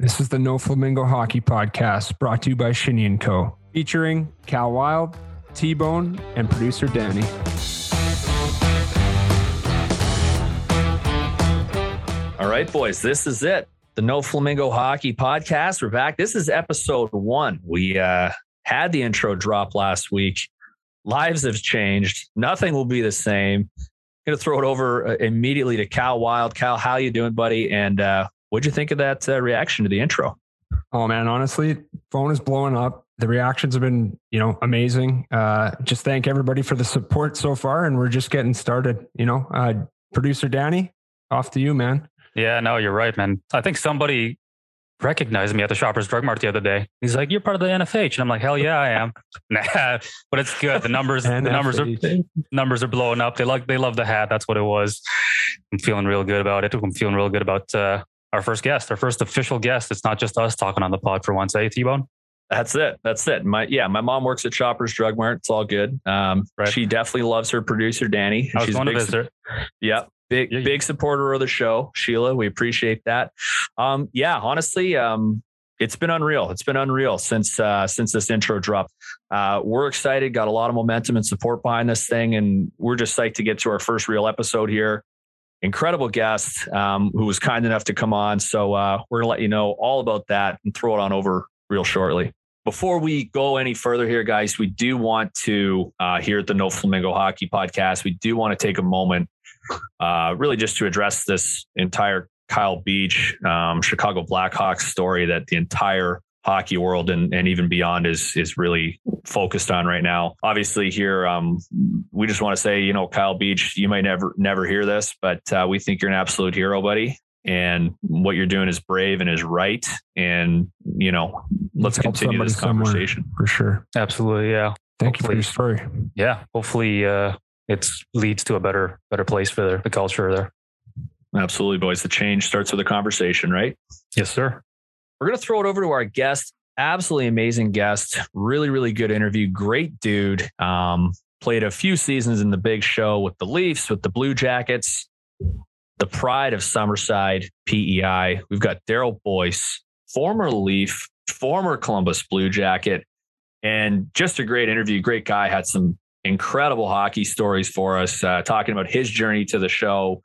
This is the No Flamingo Hockey Podcast brought to you by Shinny & Co. Featuring Cal Wild, T-Bone, and producer Danny. All right, boys, this is it. The No Flamingo Hockey Podcast. We're back. This is episode one. We uh, had the intro drop last week. Lives have changed. Nothing will be the same. I'm to throw it over uh, immediately to Cal Wild. Cal, how you doing, buddy? And uh, what'd you think of that uh, reaction to the intro? Oh man, honestly, phone is blowing up. The reactions have been, you know, amazing. Uh, just thank everybody for the support so far, and we're just getting started. You know, uh, producer Danny, off to you, man. Yeah, no, you're right, man. I think somebody recognized me at the Shoppers Drug Mart the other day. He's like, "You're part of the NFH," and I'm like, "Hell yeah, I am." nah, but it's good. The numbers, the numbers are numbers are blowing up. They like, they love the hat. That's what it was. I'm feeling real good about it. I'm feeling real good about uh, our first guest, our first official guest. It's not just us talking on the pod for once, eh, T Bone? That's it. That's it. My yeah, my mom works at Shoppers Drug Mart. It's all good. Um, right. she definitely loves her producer Danny. I was She's going to visit. Yep, big yeah, big supporter of the show, Sheila. We appreciate that. Um, yeah, honestly, um, it's been unreal. It's been unreal since uh, since this intro dropped. Uh, we're excited, got a lot of momentum and support behind this thing, and we're just psyched to get to our first real episode here. Incredible guest um, who was kind enough to come on. So uh, we're gonna let you know all about that and throw it on over real shortly. Before we go any further here, guys, we do want to uh, here at the No Flamingo Hockey Podcast, we do want to take a moment uh, really just to address this entire Kyle Beach, um, Chicago Blackhawks story that the entire hockey world and, and even beyond is is really focused on right now. Obviously, here um, we just want to say, you know, Kyle Beach, you might never never hear this, but uh, we think you're an absolute hero, buddy. And what you're doing is brave and is right. And you know, let's continue this conversation for sure. Absolutely, yeah. Thank hopefully, you for your story. Yeah, hopefully, uh, it leads to a better better place for the, the culture there. Absolutely, boys. The change starts with a conversation, right? Yes, sir. We're going to throw it over to our guest. Absolutely amazing guest. Really, really good interview. Great dude. Um, played a few seasons in the big show with the Leafs, with the Blue Jackets, the pride of Summerside PEI. We've got Daryl Boyce, former Leaf, former Columbus Blue Jacket, and just a great interview. Great guy. Had some incredible hockey stories for us, uh, talking about his journey to the show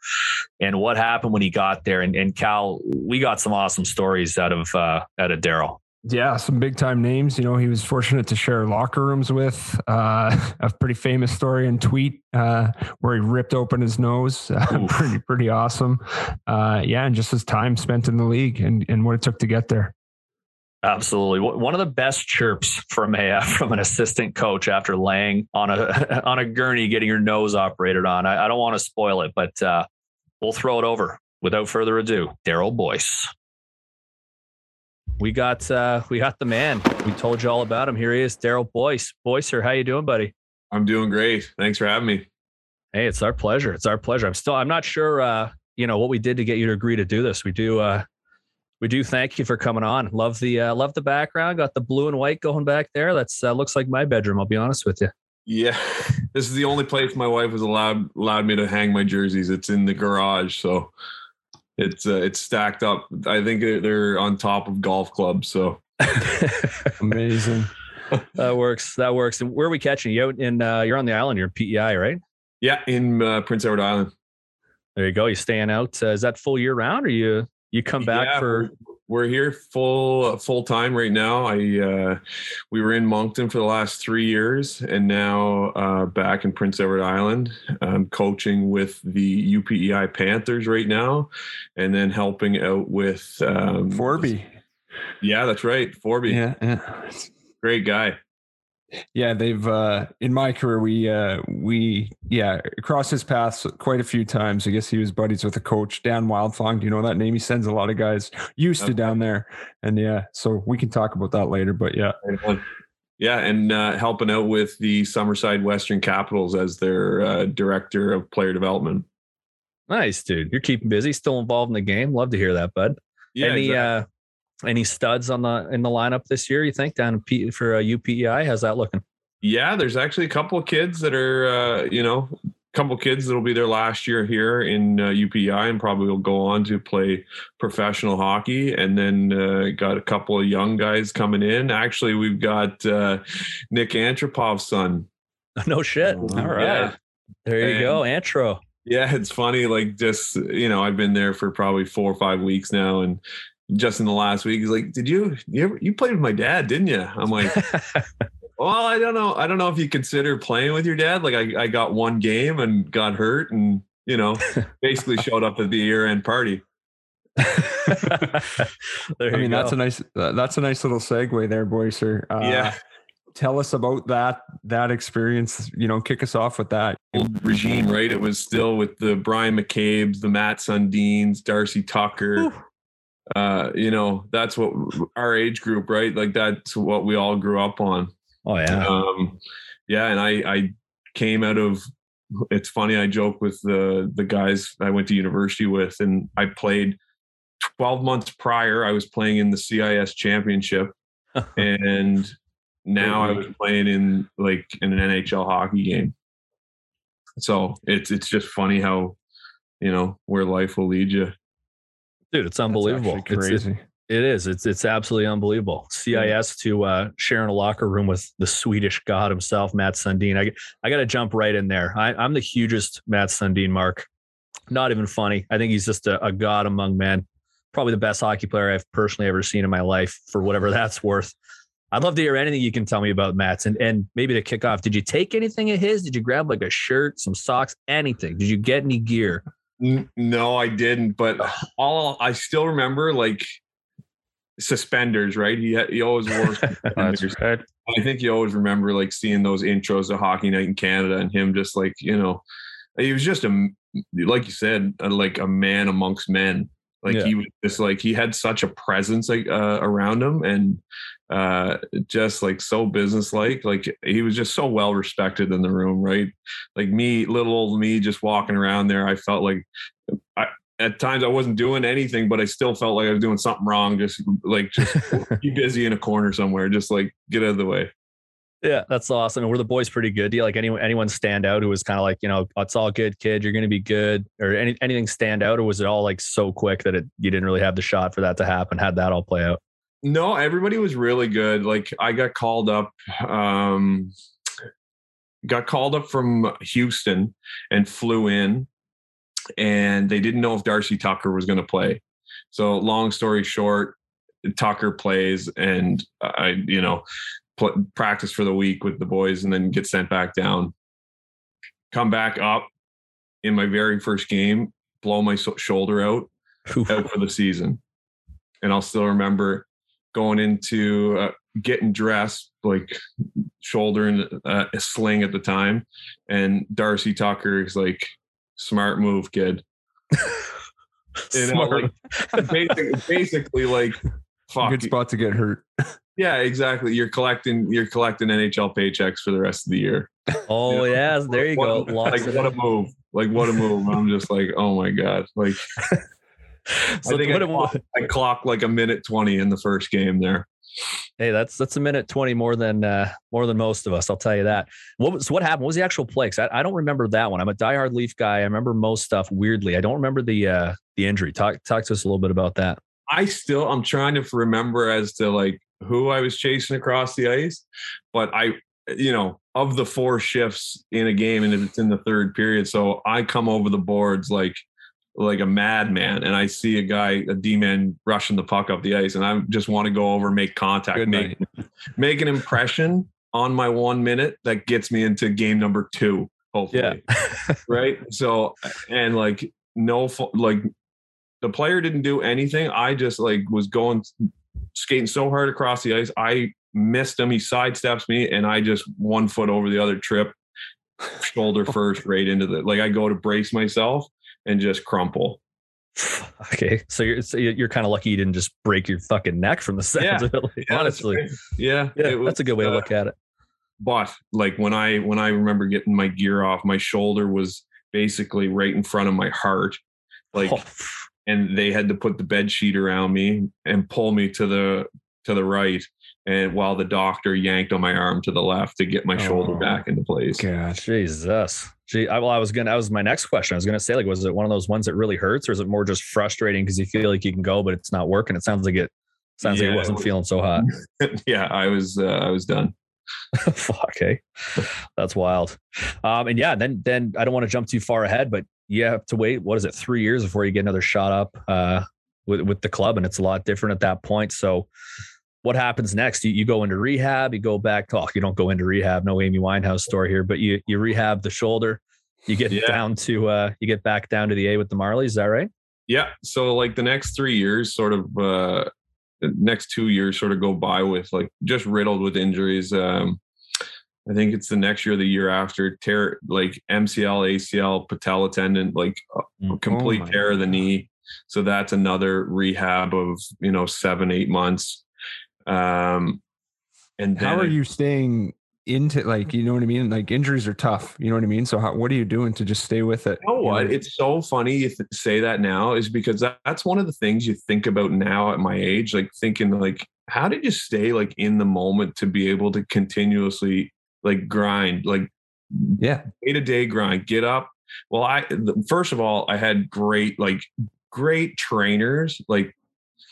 and what happened when he got there. And, and Cal, we got some awesome stories out of uh, out of Daryl. Yeah, some big time names. You know, he was fortunate to share locker rooms with uh, a pretty famous story and tweet uh, where he ripped open his nose. Uh, pretty, pretty awesome. Uh, yeah, and just his time spent in the league and, and what it took to get there. Absolutely. One of the best chirps from a from an assistant coach after laying on a on a gurney getting your nose operated on. I, I don't want to spoil it, but uh, we'll throw it over without further ado. Daryl Boyce. We got uh, we got the man. We told you all about him. Here he is, Daryl Boyce. Boycer, how you doing, buddy? I'm doing great. Thanks for having me. Hey, it's our pleasure. It's our pleasure. I'm still I'm not sure uh, you know what we did to get you to agree to do this. We do uh we do thank you for coming on. Love the uh, love the background. Got the blue and white going back there. That's uh, looks like my bedroom. I'll be honest with you. Yeah, this is the only place my wife has allowed allowed me to hang my jerseys. It's in the garage, so it's uh, it's stacked up. I think they're on top of golf clubs. So amazing. that works. That works. And where are we catching you? In uh, you're on the island. You're in PEI, right? Yeah, in uh, Prince Edward Island. There you go. You're staying out? Uh, is that full year round, or you you come back yeah, for we're here full full time right now. I uh, we were in Moncton for the last three years, and now uh, back in Prince Edward Island. I'm coaching with the UPEI Panthers right now, and then helping out with um, Forby. Yeah, that's right, Forby. Yeah, yeah. great guy. Yeah, they've uh in my career we uh we yeah, crossed his paths quite a few times. I guess he was buddies with a coach, Dan Wildfong. Do you know that name? He sends a lot of guys used okay. to down there. And yeah, so we can talk about that later, but yeah. Yeah, and uh, helping out with the Summerside Western Capitals as their uh, director of player development. Nice, dude. You're keeping busy, still involved in the game. Love to hear that, bud. Yeah, Any exactly. uh any studs on the in the lineup this year? You think down P, for uh, UPEI? How's that looking? Yeah, there's actually a couple of kids that are uh, you know couple kids that'll be their last year here in uh, UPEI and probably will go on to play professional hockey. And then uh, got a couple of young guys coming in. Actually, we've got uh, Nik Antropov's son. No shit. All right. Yeah. There you and, go, Antro. Yeah, it's funny. Like just you know, I've been there for probably four or five weeks now, and just in the last week, he's like, "Did you you ever, you played with my dad, didn't you?" I'm like, "Well, I don't know. I don't know if you consider playing with your dad. Like, I I got one game and got hurt, and you know, basically showed up at the year end party." I mean, go. that's a nice that's a nice little segue there, boy, sir. Uh, yeah. Tell us about that that experience. You know, kick us off with that regime, right? It was still with the Bryan McCabe's, the Mats Sundins, Darcy Tucker, uh, you know, that's what our age group, right? Like that's what we all grew up on. Oh yeah. Um, yeah. And I, I came out of, it's funny. I joke with the, the guys I went to university with and I played 12 months prior. I was playing in the CIS championship and now I was playing in like in an NHL hockey game. So it's, it's just funny how, you know, where life will lead you. Dude, it's unbelievable. crazy. It's, it, it is. It's it's absolutely unbelievable. CIS to uh, sharing a locker room with the Swedish god himself, Mats Sundin. I I got to jump right in there. I, am the hugest Mats Sundin mark. Not even funny. I think he's just a, a god among men. Probably the best hockey player I've personally ever seen in my life, for whatever that's worth. I'd love to hear anything you can tell me about Matt's. And, and maybe to kick off, did you take anything of his? Did you grab like a shirt, some socks, anything? Did you get any gear? No, I didn't. But all I still remember like suspenders, right? He he always wore suspenders. I think you always remember like seeing those intros of Hockey Night in Canada and him just like you know, he was just a like you said, uh, like a man amongst men. Like yeah. he was just like he had such a presence like uh, around him and uh just like so businesslike like he was just so well respected in the room right like me little old me just walking around there i felt like I, at times I wasn't doing anything, but I still felt like I was doing something wrong. Just like just be busy in a corner somewhere, just like get out of the way. Yeah, that's awesome. And were the boys pretty good? Do you like anyone anyone stand out who was kind of like, you know, it's all good, kid, you're gonna be good, or any, anything stand out, or was it all like so quick that it you didn't really have the shot for that to happen? Had that all play out? No, everybody was really good. Like I got called up, um, got called up from Houston and flew in, and they didn't know if Darcy Tucker was going to play. So long story short, Tucker plays, and I, you know, pl- practice for the week with the boys, and then get sent back down. Come back up in my very first game, blow my so- shoulder out, out for the season, and I'll still remember going into uh, getting dressed, like shouldering uh, a sling at the time, and Darcy Tucker is like, "Smart move, kid." know, like basically, basically like fuck. Good spot to get hurt. Yeah, exactly. You're collecting you're collecting NHL paychecks for the rest of the year. Oh you know? yeah, there you what, go. Like what a move. Like what a move. I'm just like, oh my God. Like so I think I clocked, I clocked like a minute 20 in the first game there. Hey, that's that's a minute twenty more than uh, more than most of us. I'll tell you that. What was what happened? What was the actual play? Because I, I don't remember that one. I'm a diehard Leaf guy. I remember most stuff weirdly. I don't remember the uh, the injury. Talk talk to us a little bit about that. I still I'm trying to remember as to like who I was chasing across the ice, but I you know of the four shifts in a game and if it's in the third period, so I come over the boards like like a madman and I see a guy, a D man rushing the puck up the ice and I just want to go over, make contact, make, make an impression on my one minute that gets me into game number two, hopefully. Yeah. right. So, and like, no, like the player didn't do anything. I just like was going skating so hard across the ice. I missed him. He sidesteps me and I just one foot over the other trip, shoulder first, right into the, like I go to brace myself and just crumple. Okay, so you're so you're kind of lucky you didn't just break your fucking neck from the sounds yeah. of it. yeah, honestly, yeah, yeah, was, that's a good way uh, to look at it. But like when I when I remember getting my gear off, my shoulder was basically right in front of my heart, like, oh. And they had to put the bed sheet around me and pull me to the to the right, and while the doctor yanked on my arm to the left to get my shoulder Oh. back into place. God. Jesus. Gee, I, well, I was gonna. That was my next question. I was gonna say, like, was it one of those ones that really hurts, or is it more just frustrating because you feel like you can go, but it's not working? It sounds like it. Sounds like Yeah, it it wasn't was- feeling so hot. yeah, I was uh, I was done. Fuck, okay, that's wild. Um, and yeah, then then I don't want to jump too far ahead, but you have to wait. What is it? Three years before you get another shot up uh, with with the club, and it's a lot different at that point. So, what happens next? You, you go into rehab. You go back. Oh, you don't go into rehab. No Amy Winehouse story here, but you you rehab the shoulder. You get Yeah. down to uh, you get back down to the A with the Marlies. Is that right? Yeah. So like the next three years, sort of uh the next two years sort of go by with like just riddled with injuries. Um I think it's the next year, the year after, tear like MCL, ACL, patella tendon, like a complete Oh my tear of the knee. So that's another rehab of you know seven, eight months. Um and then How are you staying into like you know what I mean? Like injuries are tough. You know what I mean? So how, what are you doing to just stay with it? You know what? It's so funny you th- say that now is because that, that's one of the things you think about now at my age, like thinking like, how did you stay like in the moment to be able to continuously like grind, like yeah. day to day grind, get up. Well, I first of all, I had great like great trainers, like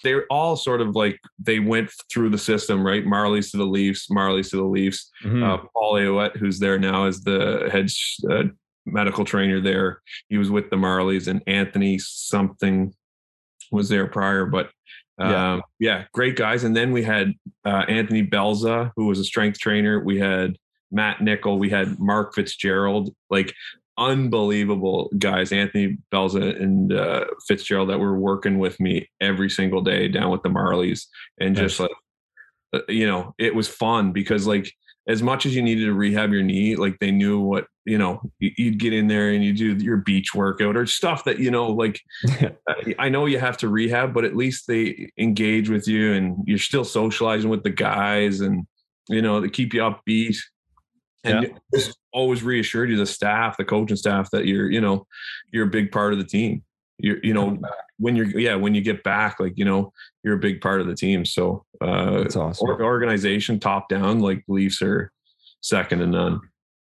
they're all sort of like they went through the system, right? Marlies to the Leafs, Marlies to the Leafs Mhm. uh, Paul Ayotte, who's there now as the head uh, medical trainer there. He was with the Marlies, and Anthony something was there prior. But um, Yeah. yeah. great guys. And then we had uh, Anthony Belza, who was a strength trainer. We had Matt Nichol. We had Mark Fitzgerald. Like unbelievable guys, Anthony Belza and uh, Fitzgerald, that were working with me every single day down with the Marlies. and just like uh, you know, it was fun because like as much as you needed to rehab your knee, like they knew what, you know, you- you'd get in there and you do your beach workout or stuff that, you know, like I know you have to rehab, but at least they engage with you and you're still socializing with the guys and, you know, they keep you upbeat. And just always reassured you, the staff, the coaching staff, that you're, you know, you're a big part of the team. You're, you know, when you're, yeah, when you get back, like, you know, you're a big part of the team. So, uh, That's awesome. organization top down like Leafs are second to none.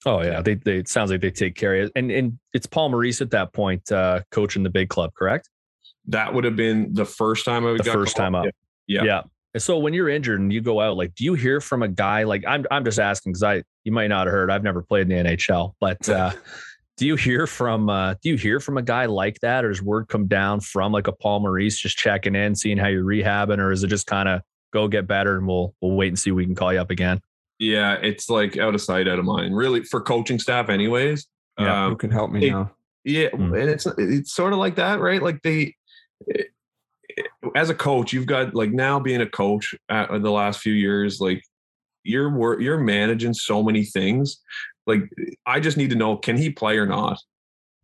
Oh yeah, they, they it sounds like they take care of it, and and it's Paul Maurice at that point uh, coaching the big club, correct? That would have been the first time I would The got first called. time up. Yeah. Yeah. And so when you're injured and you go out, like, do you hear from a guy like I'm? I'm just asking because I you might not have heard. I've never played in the NHL, but uh, do you hear from uh, do you hear from a guy like that, or does word come down from like a Paul Maurice just checking in, seeing how you're rehabbing, or is it just kind of go get better and we'll we'll wait and see if we can call you up again? Yeah, it's like out of sight, out of mind. Really, for coaching staff, anyways. Yeah. Who Um, can help me they- now? yeah, Mm. and it's it's sort of like that, right? Like they, as a coach, you've got like now being a coach at the last few years, like you're you're managing so many things. Like I just need to know, can he play or not?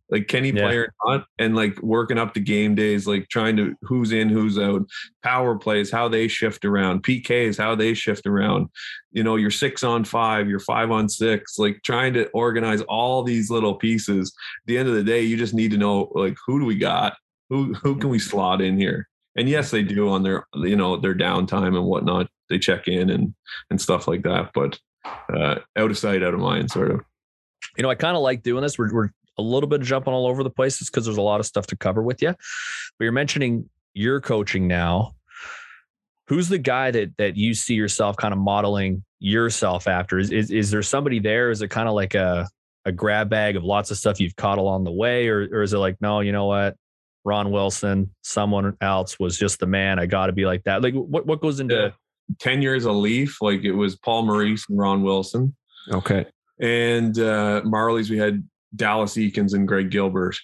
Like, can he Yeah. play or not? And like working up to game days, like trying to who's in, who's out, power plays, how they shift around, PKs, how they shift around. You know, you're six on five, you're five on six, like trying to organize all these little pieces. At the end of the day, you just need to know like who do we got? Who who can we slot in here? And yes, they do on their you know their downtime and whatnot. They check in and and stuff like that. But uh, out of sight, out of mind, sort of. you know, I kind of like doing this. We're, we're a little bit jumping all over the place because there's a lot of stuff to cover with you. But you're mentioning you're coaching now. Who's the guy that that you see yourself kind of modeling yourself after? Is is, is there somebody there? Is it kind of like a a grab bag of lots of stuff you've caught along the way, or or is it like no, you know what? Ron Wilson, someone else was just the man. I got to be like that. Like what what goes into Yeah. Ten years a Leaf, like it was Paul Maurice and Ron Wilson. Okay. and uh Marlies we had Dallas Eakins and Greg Gilbert.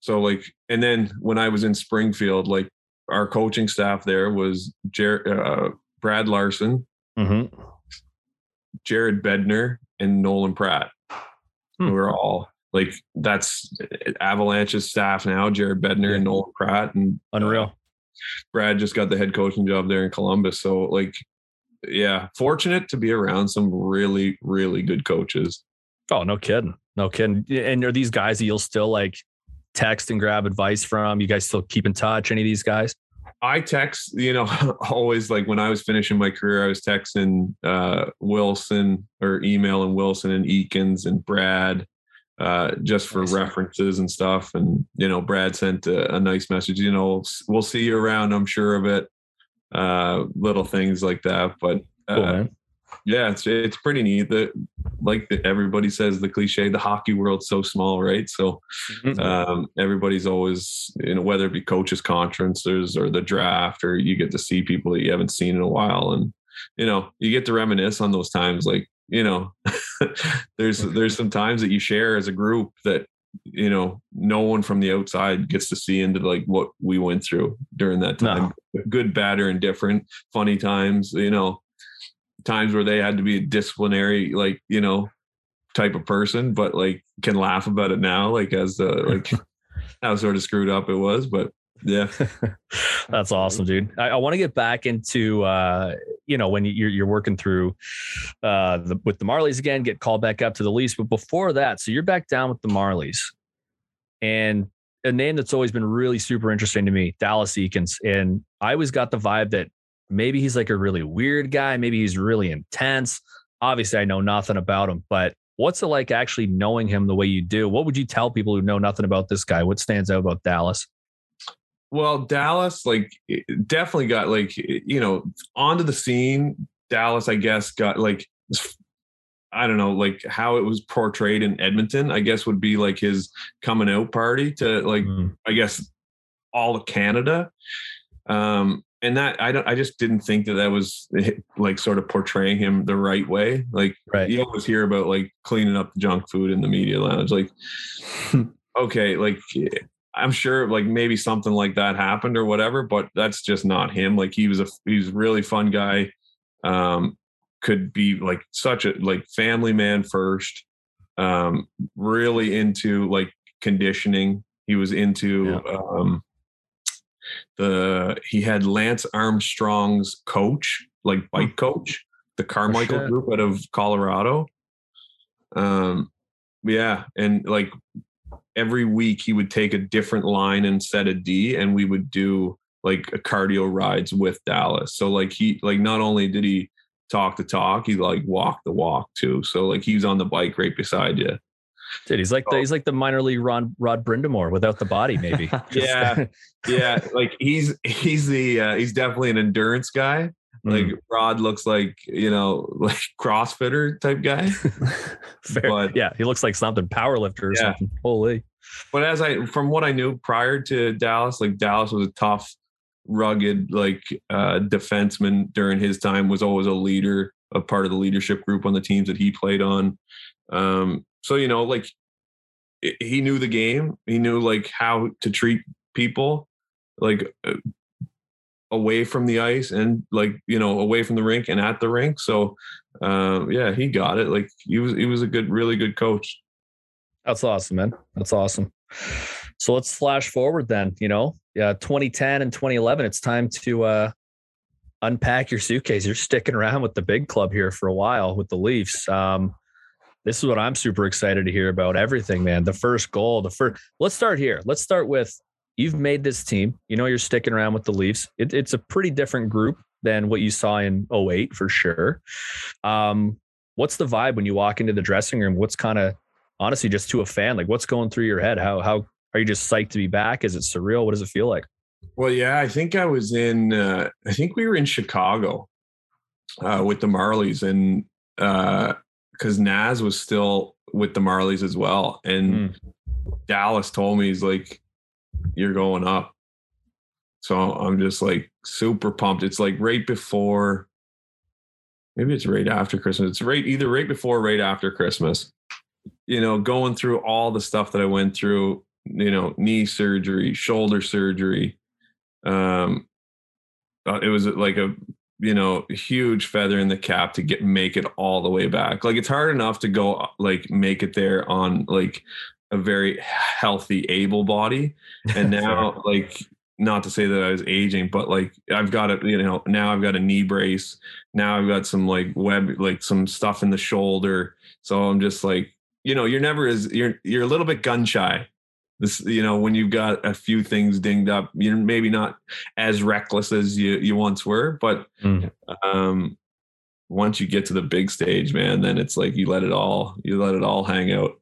So like, and then when I was in Springfield, like our coaching staff there was Jer- uh, Brad Larsen, mm-hmm. Jared Bednar, and Nolan Pratt. Hmm. Who are all like that's Avalanche's staff now. Jared Bednar and Nolan Pratt, and uh, unreal? Brad just got the head coaching job there in Columbus. So like, yeah, fortunate to be around some really really good coaches. Oh, no kidding. No kidding. And are these guys that you'll still like text and grab advice from? You guys still keep in touch? Any of these guys? I text, you know, always like when I was finishing my career, I was texting uh, Wilson or emailing Wilson and Eakins and Brad uh, just for nice. references and stuff. And, you know, Brad sent a, a, nice message, you know, we'll see you around, I'm sure of it. Uh, little things like that. But uh, cool, yeah, it's it's pretty neat. That like the, everybody says the cliche, the hockey world's so small, right? So mm-hmm. um, everybody's always you know whether it be coaches conferences or the draft, or you get to see people that you haven't seen in a while, and you know you get to reminisce on those times. Like you know, there's there's some times that you share as a group that you know no one from the outside gets to see into like what we went through during that time no. good bad or indifferent funny times you know times where they had to be a disciplinary, like, you know, type of person, but like can laugh about it now, like as the like how sort of screwed up it was. But yeah. That's awesome, dude. I, I want to get back into uh, you know, when you're you're working through uh the, with the Marlies again, get called back up to the Leafs. But before that, so you're back down with the Marlies. And a name that's always been really super interesting to me, Dallas Eakins. And I always got the vibe that maybe he's like a really weird guy. Maybe he's really intense. Obviously, I know nothing about him, but what's it like actually knowing him the way you do? What would you tell people who know nothing about this guy? What stands out about Dallas? Well, Dallas, like, definitely got like, you know, onto the scene. Dallas, I guess, got like, I don't know, like how it was portrayed in Edmonton, I guess would be like his coming out party to like, mm. I guess, all of Canada. Um, and that I don't I just didn't think that that was like sort of portraying him the right way. Like right. you always hear about like cleaning up the junk food in the media lounge. Like okay, like I'm sure like maybe something like that happened or whatever, but that's just not him. Like he was a he's a really fun guy. Um could be like such a like family man first. Um really into like conditioning. He was into yeah. um the he had Lance Armstrong's coach, like hmm. bike coach, the Carmichael group out of Colorado. Um, yeah, and like every week he would take a different line and set a D, and we would do like a cardio rides with Dallas. So like he like not only did he talk the talk, he like walked the walk too. So like he was on the bike right beside you. Dude, he's like the, he's like the minor league Ron, Rod Brind'Amour without the body, maybe. yeah, yeah. Like he's he's the uh, he's definitely an endurance guy. Like mm. Rod looks like you know like CrossFitter type guy. Fair. But, yeah, he looks like something power lifter or yeah. something. Holy. But as I from what I knew prior to Dallas, like Dallas was a tough, rugged like uh defenseman during his time. Was always a leader, a part of the leadership group on the teams that he played on. Um, so you know, like he knew the game. He knew like how to treat people, like uh, away from the ice and like you know away from the rink and at the rink. So um, yeah, he got it. Like he was he was a good, really good coach. That's awesome, man. That's awesome. So let's flash forward then. You know, yeah, 2010 and 2011. It's time to uh, unpack your suitcase. You're sticking around with the big club here for a while with the Leafs. Um, this is what I'm super excited to hear about everything, man. The first goal, the first, let's start here. Let's start with you've made this team. You know, you're sticking around with the Leafs. It, it's a pretty different group than what you saw in 08 for sure. Um, what's the vibe when you walk into the dressing room? What's kind of honestly just to a fan, like what's going through your head? How, how are you just psyched to be back? Is it surreal? What does it feel like? Well, yeah, I think I was in, uh, I think we were in Chicago uh, with the Marlies and, uh, because Naz was still with the Marlies as well. And mm. Dallas told me he's like, You're going up. So I'm just like super pumped. It's like right before maybe it's right after Christmas. It's right either right before right after Christmas. You know, going through all the stuff that I went through, you know, knee surgery, shoulder surgery. Um uh, it was like a you know huge feather in the cap to get make it all the way back like it's hard enough to go like make it there on like a very healthy able body and now like not to say that I was aging, but like I've got a you know now I've got a knee brace. Now I've got some like web like some stuff in the shoulder. So I'm just like you know you're never as you're you're a little bit gun shy this you know when you've got a few things dinged up you're maybe not as reckless as you you once were but mm. um once you get to the big stage man then it's like you let it all you let it all hang out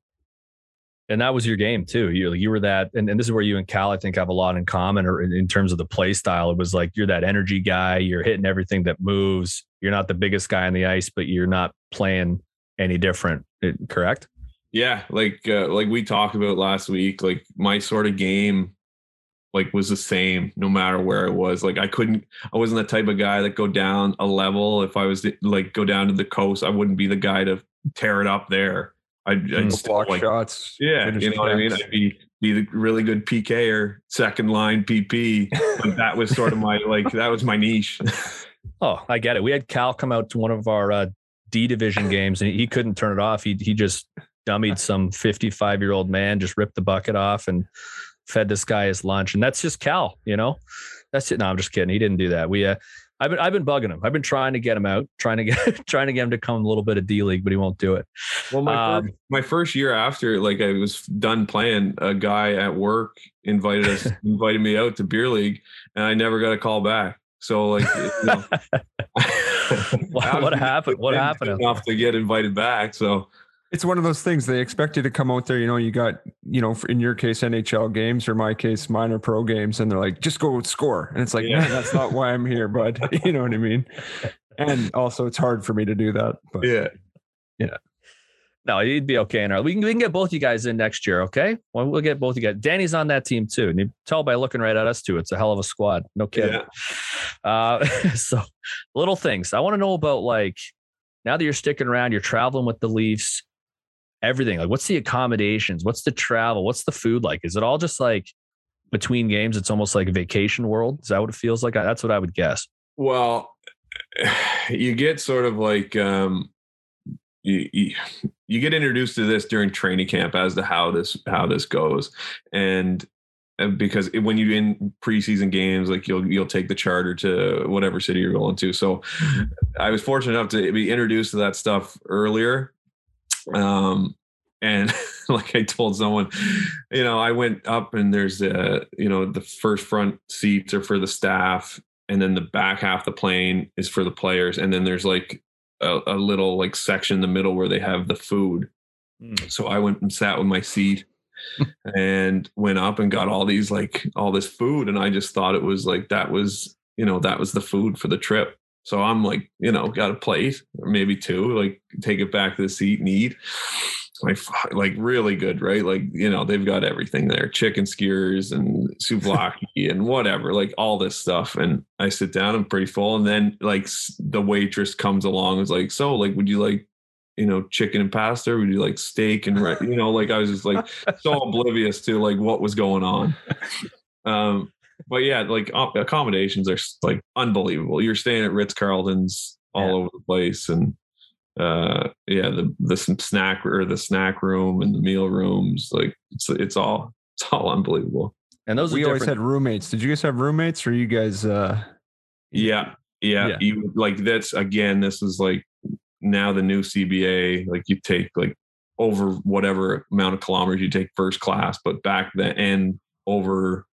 and that was your game too. You you were that, and, and this is where you and Cal I think have a lot in common, or in, in, terms of the play style. It was like you're that energy guy. You're hitting everything that moves. You're not the biggest guy on the ice, but you're not playing any different. Correct? Yeah, like uh, like we talked about last week. Like my sort of game, like was the same no matter where it was. Like I couldn't. I wasn't the type of guy that go down a level. If I was to, like go down to the coast, I wouldn't be the guy to tear it up there. I'd, I'd block like, shots. Yeah, you know what I mean. I'd be be the really good PK or second line PP. but that was sort of my like that was my niche. oh, I get it. We had Cal come out to one of our uh, D division games and he couldn't turn it off. He he just dummied some 55 year old man, just ripped the bucket off and fed this guy his lunch. And that's just Cal, you know. That's it. No, I'm just kidding. He didn't do that. We uh, I've been I've been bugging him. I've been trying to get him out, trying to get trying to get him to come a little bit of D League, but he won't do it. Well, my um, first, my first year after, like I was done playing, a guy at work invited us invited me out to beer league, and I never got a call back. So like, you know, what, what happened? What happened? Enough to get invited back. So it's one of those things they expect you to come out there. You know, you got, you know, in your case, NHL games or my case, minor pro games, and they're like, just go score. And it's like, yeah. that's not why I'm here, bud. you know what I mean? And also, it's hard for me to do that. But yeah. Yeah. No, you'd be okay in our. We can we can get both you guys in next year, okay? Well, we'll get both you guys. Danny's on that team too, and you tell by looking right at us too. It's a hell of a squad, no kidding. Yeah. Uh, so little things I want to know about, like now that you're sticking around, you're traveling with the Leafs everything. Like, what's the accommodations? What's the travel? What's the food like? Is it all just like between games? It's almost like a vacation world. Is that what it feels like? That's what I would guess. Well, you get sort of like um, you, you, you get introduced to this during training camp as to how this how this goes, and because when you in preseason games, like you'll you'll take the charter to whatever city you're going to. So, mm-hmm. I was fortunate enough to be introduced to that stuff earlier um, and like I told someone, you know, I went up and there's a, you know, the first front seats are for the staff, and then the back half the plane is for the players, and then there's like a, a little like section in the middle where they have the food. Mm. So I went and sat with my seat and went up and got all these like all this food, and I just thought it was like that was you know that was the food for the trip. So I'm like, you know, got a plate or maybe two, like take it back to the seat and eat. Like, like really good, right? Like, you know, they've got everything there chicken skewers and souvlaki and whatever, like all this stuff. And I sit down, I'm pretty full. And then, like, the waitress comes along, and is like, So, like, would you like, you know, chicken and pasta? Or would you like steak and, you know, like I was just like so oblivious to like what was going on. Um, but yeah, like accommodations are like unbelievable. You're staying at Ritz Carlton's all yeah. over the place, and uh, yeah, the the snack or the snack room and the meal rooms, like it's it's all it's all unbelievable. And those we always had roommates. Did you guys have roommates, or you guys? uh Yeah, yeah. yeah. You like that's again. This is like now the new CBA. Like you take like over whatever amount of kilometers you take first class, but back then and over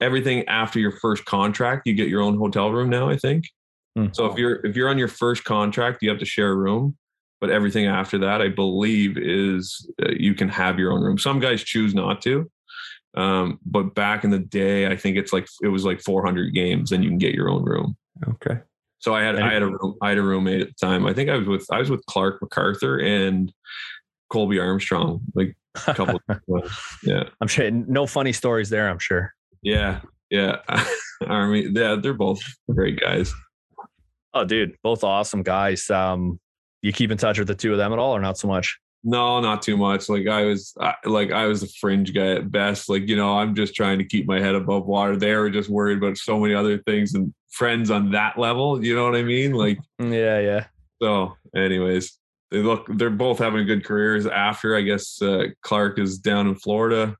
everything after your first contract, you get your own hotel room now. I think. Mm. So if you're if you're on your first contract, you have to share a room. But everything after that, I believe, is uh, you can have your own room. Some guys choose not to. Um, but back in the day, I think it's like it was like 400 games, and you can get your own room. Okay. So I had I had a room, I had a roommate at the time. I think I was with I was with Clarke MacArthur and Colby Armstrong, like a couple. yeah, I'm sure. No funny stories there. I'm sure. Yeah, yeah. Army, yeah, they're both great guys. Oh, dude, both awesome guys. Um, you keep in touch with the two of them at all, or not so much? No, not too much. Like I was, I, like I was a fringe guy at best. Like you know, I'm just trying to keep my head above water. They were just worried about so many other things and friends on that level. You know what I mean? Like, yeah, yeah. So, anyways, they look. They're both having good careers after. I guess uh, Clarke is down in Florida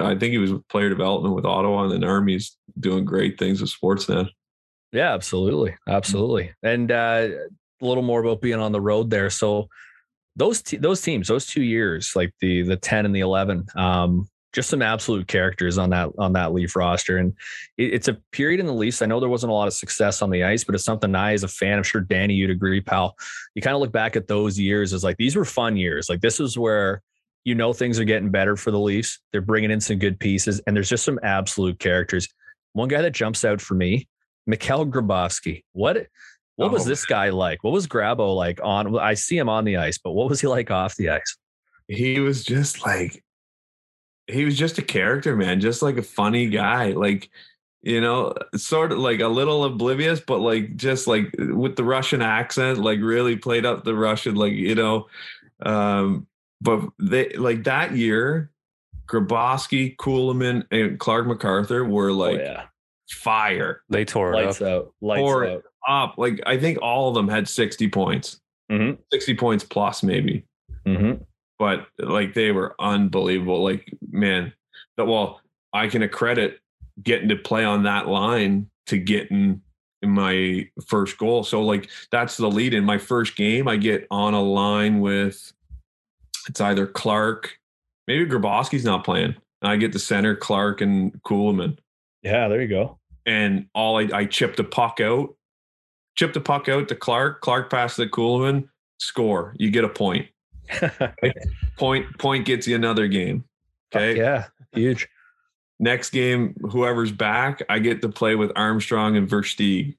I think he was player development with Ottawa, and then Army's doing great things with Sportsnet. Yeah, absolutely, absolutely. And uh, a little more about being on the road there. So those those teams, those two years, like the the ten and the eleven, um, just some absolute characters on that on that Leaf roster. And it, it's a period in the Leafs. I know there wasn't a lot of success on the ice, but it's something I, as a fan, I'm sure Danny, you'd agree, pal. You kind of look back at those years as like these were fun years. Like this is where you know things are getting better for the Leafs. They're bringing in some good pieces, and there's just some absolute characters. One guy that jumps out for me, Mikhail Grabovski. What what oh, was this guy like? What was Grabo like on? I see him on the ice, but what was he like off the ice? He was just like he was just a character, man, just like a funny guy. Like, you know, sort of like a little oblivious, but like just like with the Russian accent, like really played up the Russian, like, you know. Um, but they like that year, Grabovski, Kulemin, and Clarke MacArthur were oh, like oh, yeah. fire. They tore lights it up. out. Lights tore out. up. Like I think all of them had 60 points. Mm-hmm. 60 points plus, maybe. Mm-hmm but like they were unbelievable. Like, man, that well, I can accredit getting to play on that line to getting in my first goal. So like that's the lead in my first game. I get on a line with it's either Clarke, maybe Grabovski's not playing. I get the center Clarke and Kulemin. Yeah, there you go. And all I, I chip the puck out, chip the puck out to Clarke. Clarke passes the Kulemin, score. You get a point. point point gets you another game. Okay. Yeah. Huge. Next game, whoever's back, I get to play with Armstrong and Versteeg.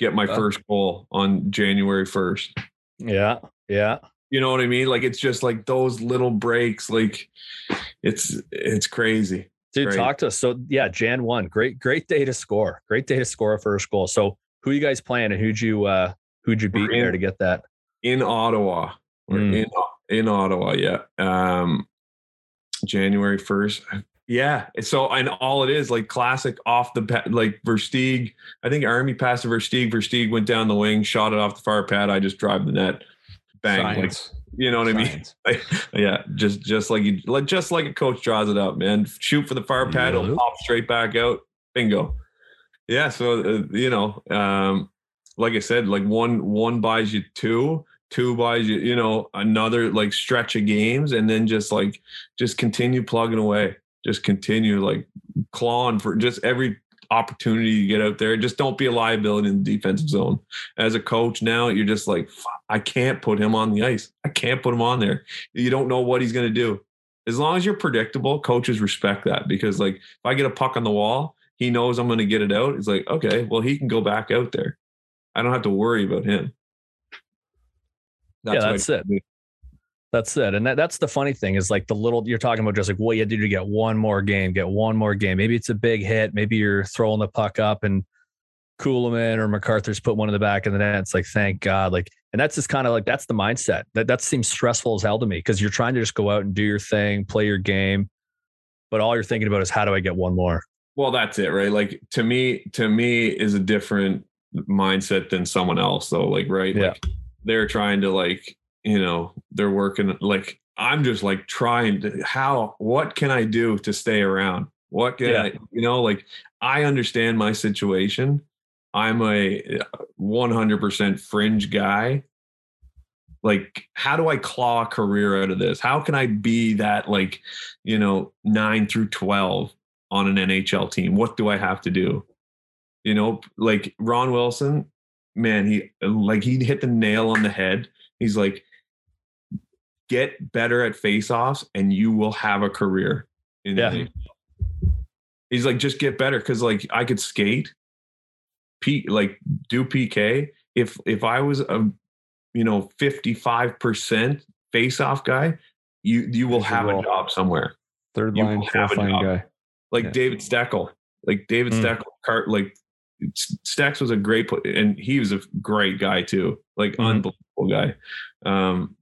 Get my first goal on January 1st. Yeah. Yeah. You know what I mean? Like it's just like those little breaks. Like it's it's crazy. Dude, Great. talk to us. So yeah, Jan one. Great, great day to score. Great day to score a first goal. So who you guys playing and who'd you uh who'd you beat in, there to get that? In Ottawa. Mm. in in Ottawa, yeah. Um, January first. Yeah. So and all it is like classic off the like Versteeg. I think Army passed to Versteeg. Versteeg went down the wing, shot it off the far pad. I just drive the net, bang. Like, you know what Science. I mean? like, yeah, just just like you like just like a coach draws it up, man. Shoot for the far pad, it'll pop straight back out. Bingo. Yeah. So uh, you know, um, like I said, like one one buys you two two buys you, you know, another like stretch of games and then just like just continue plugging away. Just continue like clawing for just every opportunity to get out there. Just don't be a liability in the defensive zone. As a coach now, you're just like, I can't put him on the ice. I can't put him on there. You don't know what he's going to do. As long as you're predictable, coaches respect that because, like, if I get a puck on the wall, he knows I'm going to get it out. It's like, okay, well, he can go back out there. I don't have to worry about him. That's yeah, that's it. That's it. And that, that's the funny thing is like the little you're talking about just like what you do to get one more game, get one more game. Maybe it's a big hit. Maybe you're throwing the puck up and Kulemin or MacArthur's put one in the back of the net. It's like, thank God. Like, and that's just kind of like that's the mindset. That that seems stressful as hell to me because you're trying to just go out and do your thing, play your game, but all you're thinking about is how do I get one more? Well, that's it, right? Like to me, to me is a different mindset than someone else, though. Like, right? Yeah. Like they're trying to like you know they're working like i'm just like trying to how what can i do to stay around? What can yeah. i you know like i understand my situation. I'm a uh, 100% fringe guy. Like how do i claw a career out of this? How can i be that like you know 9 through 12 on an nhl team? What do i have to do? You know like ron wilson man, he like he hit the nail on the head. He's like, get better at face-offs, and you will have a career. In yeah. He's like, just get better because like I could skate, P like do PK. If if I was a you know 55% face-off guy, you you will have a job somewhere. Third line, fourth line guy. Like yeah. David Steckel. Like David mm. Steckel, cart like Stacks was a great, and he was a great guy too, like mm-hmm. unbelievable guy. Um,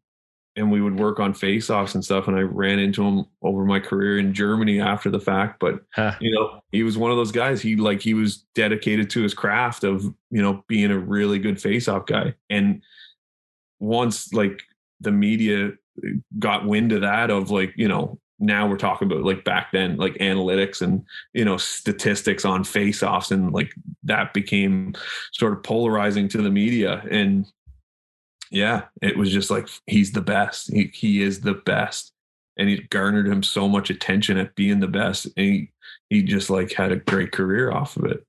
and we would work on face-offs and stuff. And I ran into him over my career in Germany after the fact. But huh. you know, he was one of those guys. He like he was dedicated to his craft of you know being a really good face-off guy. And once like the media uh, got wind of that, of like you know now we're talking about like back then like analytics and you know statistics on face-offs and like that became sort of polarizing to the media and yeah it was just like he's the best he, he is the best and he garnered him so much attention at being the best. And he, he just like had a great career off of it.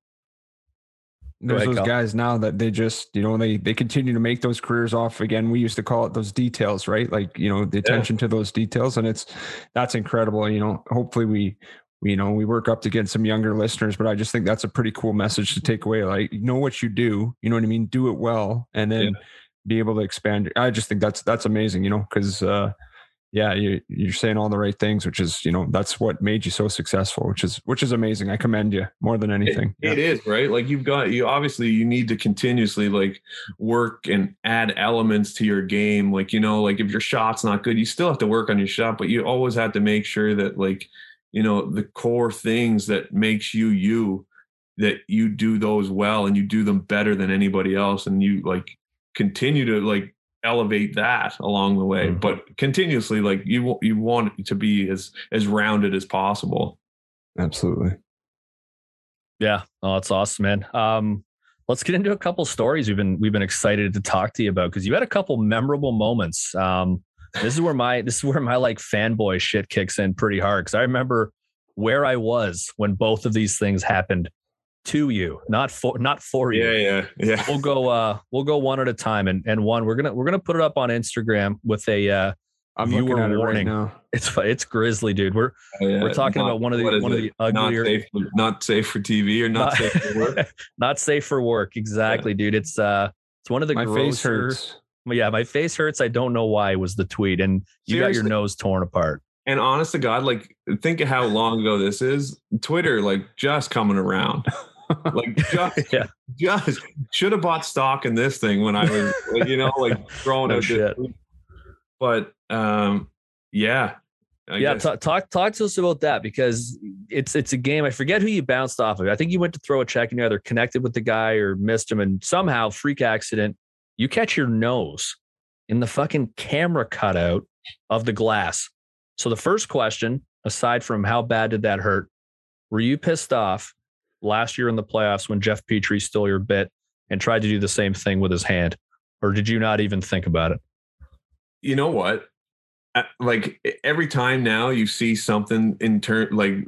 There's those guys now that they just, you know, they they continue to make those careers off again. We used to call it those details, right? Like, you know, the attention yeah. to those details. And it's that's incredible. You know, hopefully we we, you know, we work up to get some younger listeners, but I just think that's a pretty cool message to take away. Like, know what you do, you know what I mean? Do it well and then yeah. Be able to expand. I just think that's that's amazing, you know, because uh yeah, you, you're saying all the right things, which is, you know, that's what made you so successful, which is, which is amazing. I commend you more than anything. It, yeah. it is right. Like you've got, you obviously you need to continuously like work and add elements to your game. Like, you know, like if your shot's not good, you still have to work on your shot, but you always have to make sure that like, you know, the core things that makes you, you, that you do those well and you do them better than anybody else. And you like continue to like elevate that along the way mm-hmm. but continuously like you you want it to be as as rounded as possible. Absolutely. Yeah. Oh that's awesome man. Um let's get into a couple stories we've been we've been excited to talk to you about because you had a couple memorable moments. Um this is where my this is where my like fanboy shit kicks in pretty hard because i remember where i was when both of these things happened to you, not for not for you. Yeah, yeah, yeah. We'll go uh we'll go one at a time and and one we're gonna we're gonna put it up on Instagram with a uh I'm viewer at warning. It right now. It's it's grisly, dude. We're oh, yeah. we're talking not, about one of the one it? of the uglier not safe, not safe for TV or not, not safe for work. not safe for work. Exactly, yeah. dude. It's uh it's one of the my grosser, face hurts. Yeah, my face hurts. I don't know why was the tweet, and you Seriously? got your nose torn apart. And honest to God, like think of how long ago this is. Twitter, like just coming around. like just, yeah. just should have bought stock in this thing when I was, you know, like throwing no out shit. This. But um, yeah, I yeah. T- talk talk to us about that because it's it's a game. I forget who you bounced off of. I think you went to throw a check and you either connected with the guy or missed him, and somehow freak accident, you catch your nose in the fucking camera cutout of the glass. So the first question, aside from how bad did that hurt, were you pissed off last year in the playoffs when Jeff Petry stole your bit and tried to do the same thing with his hand? Or did you not even think about it? You know what? Like every time now you see something in turn, like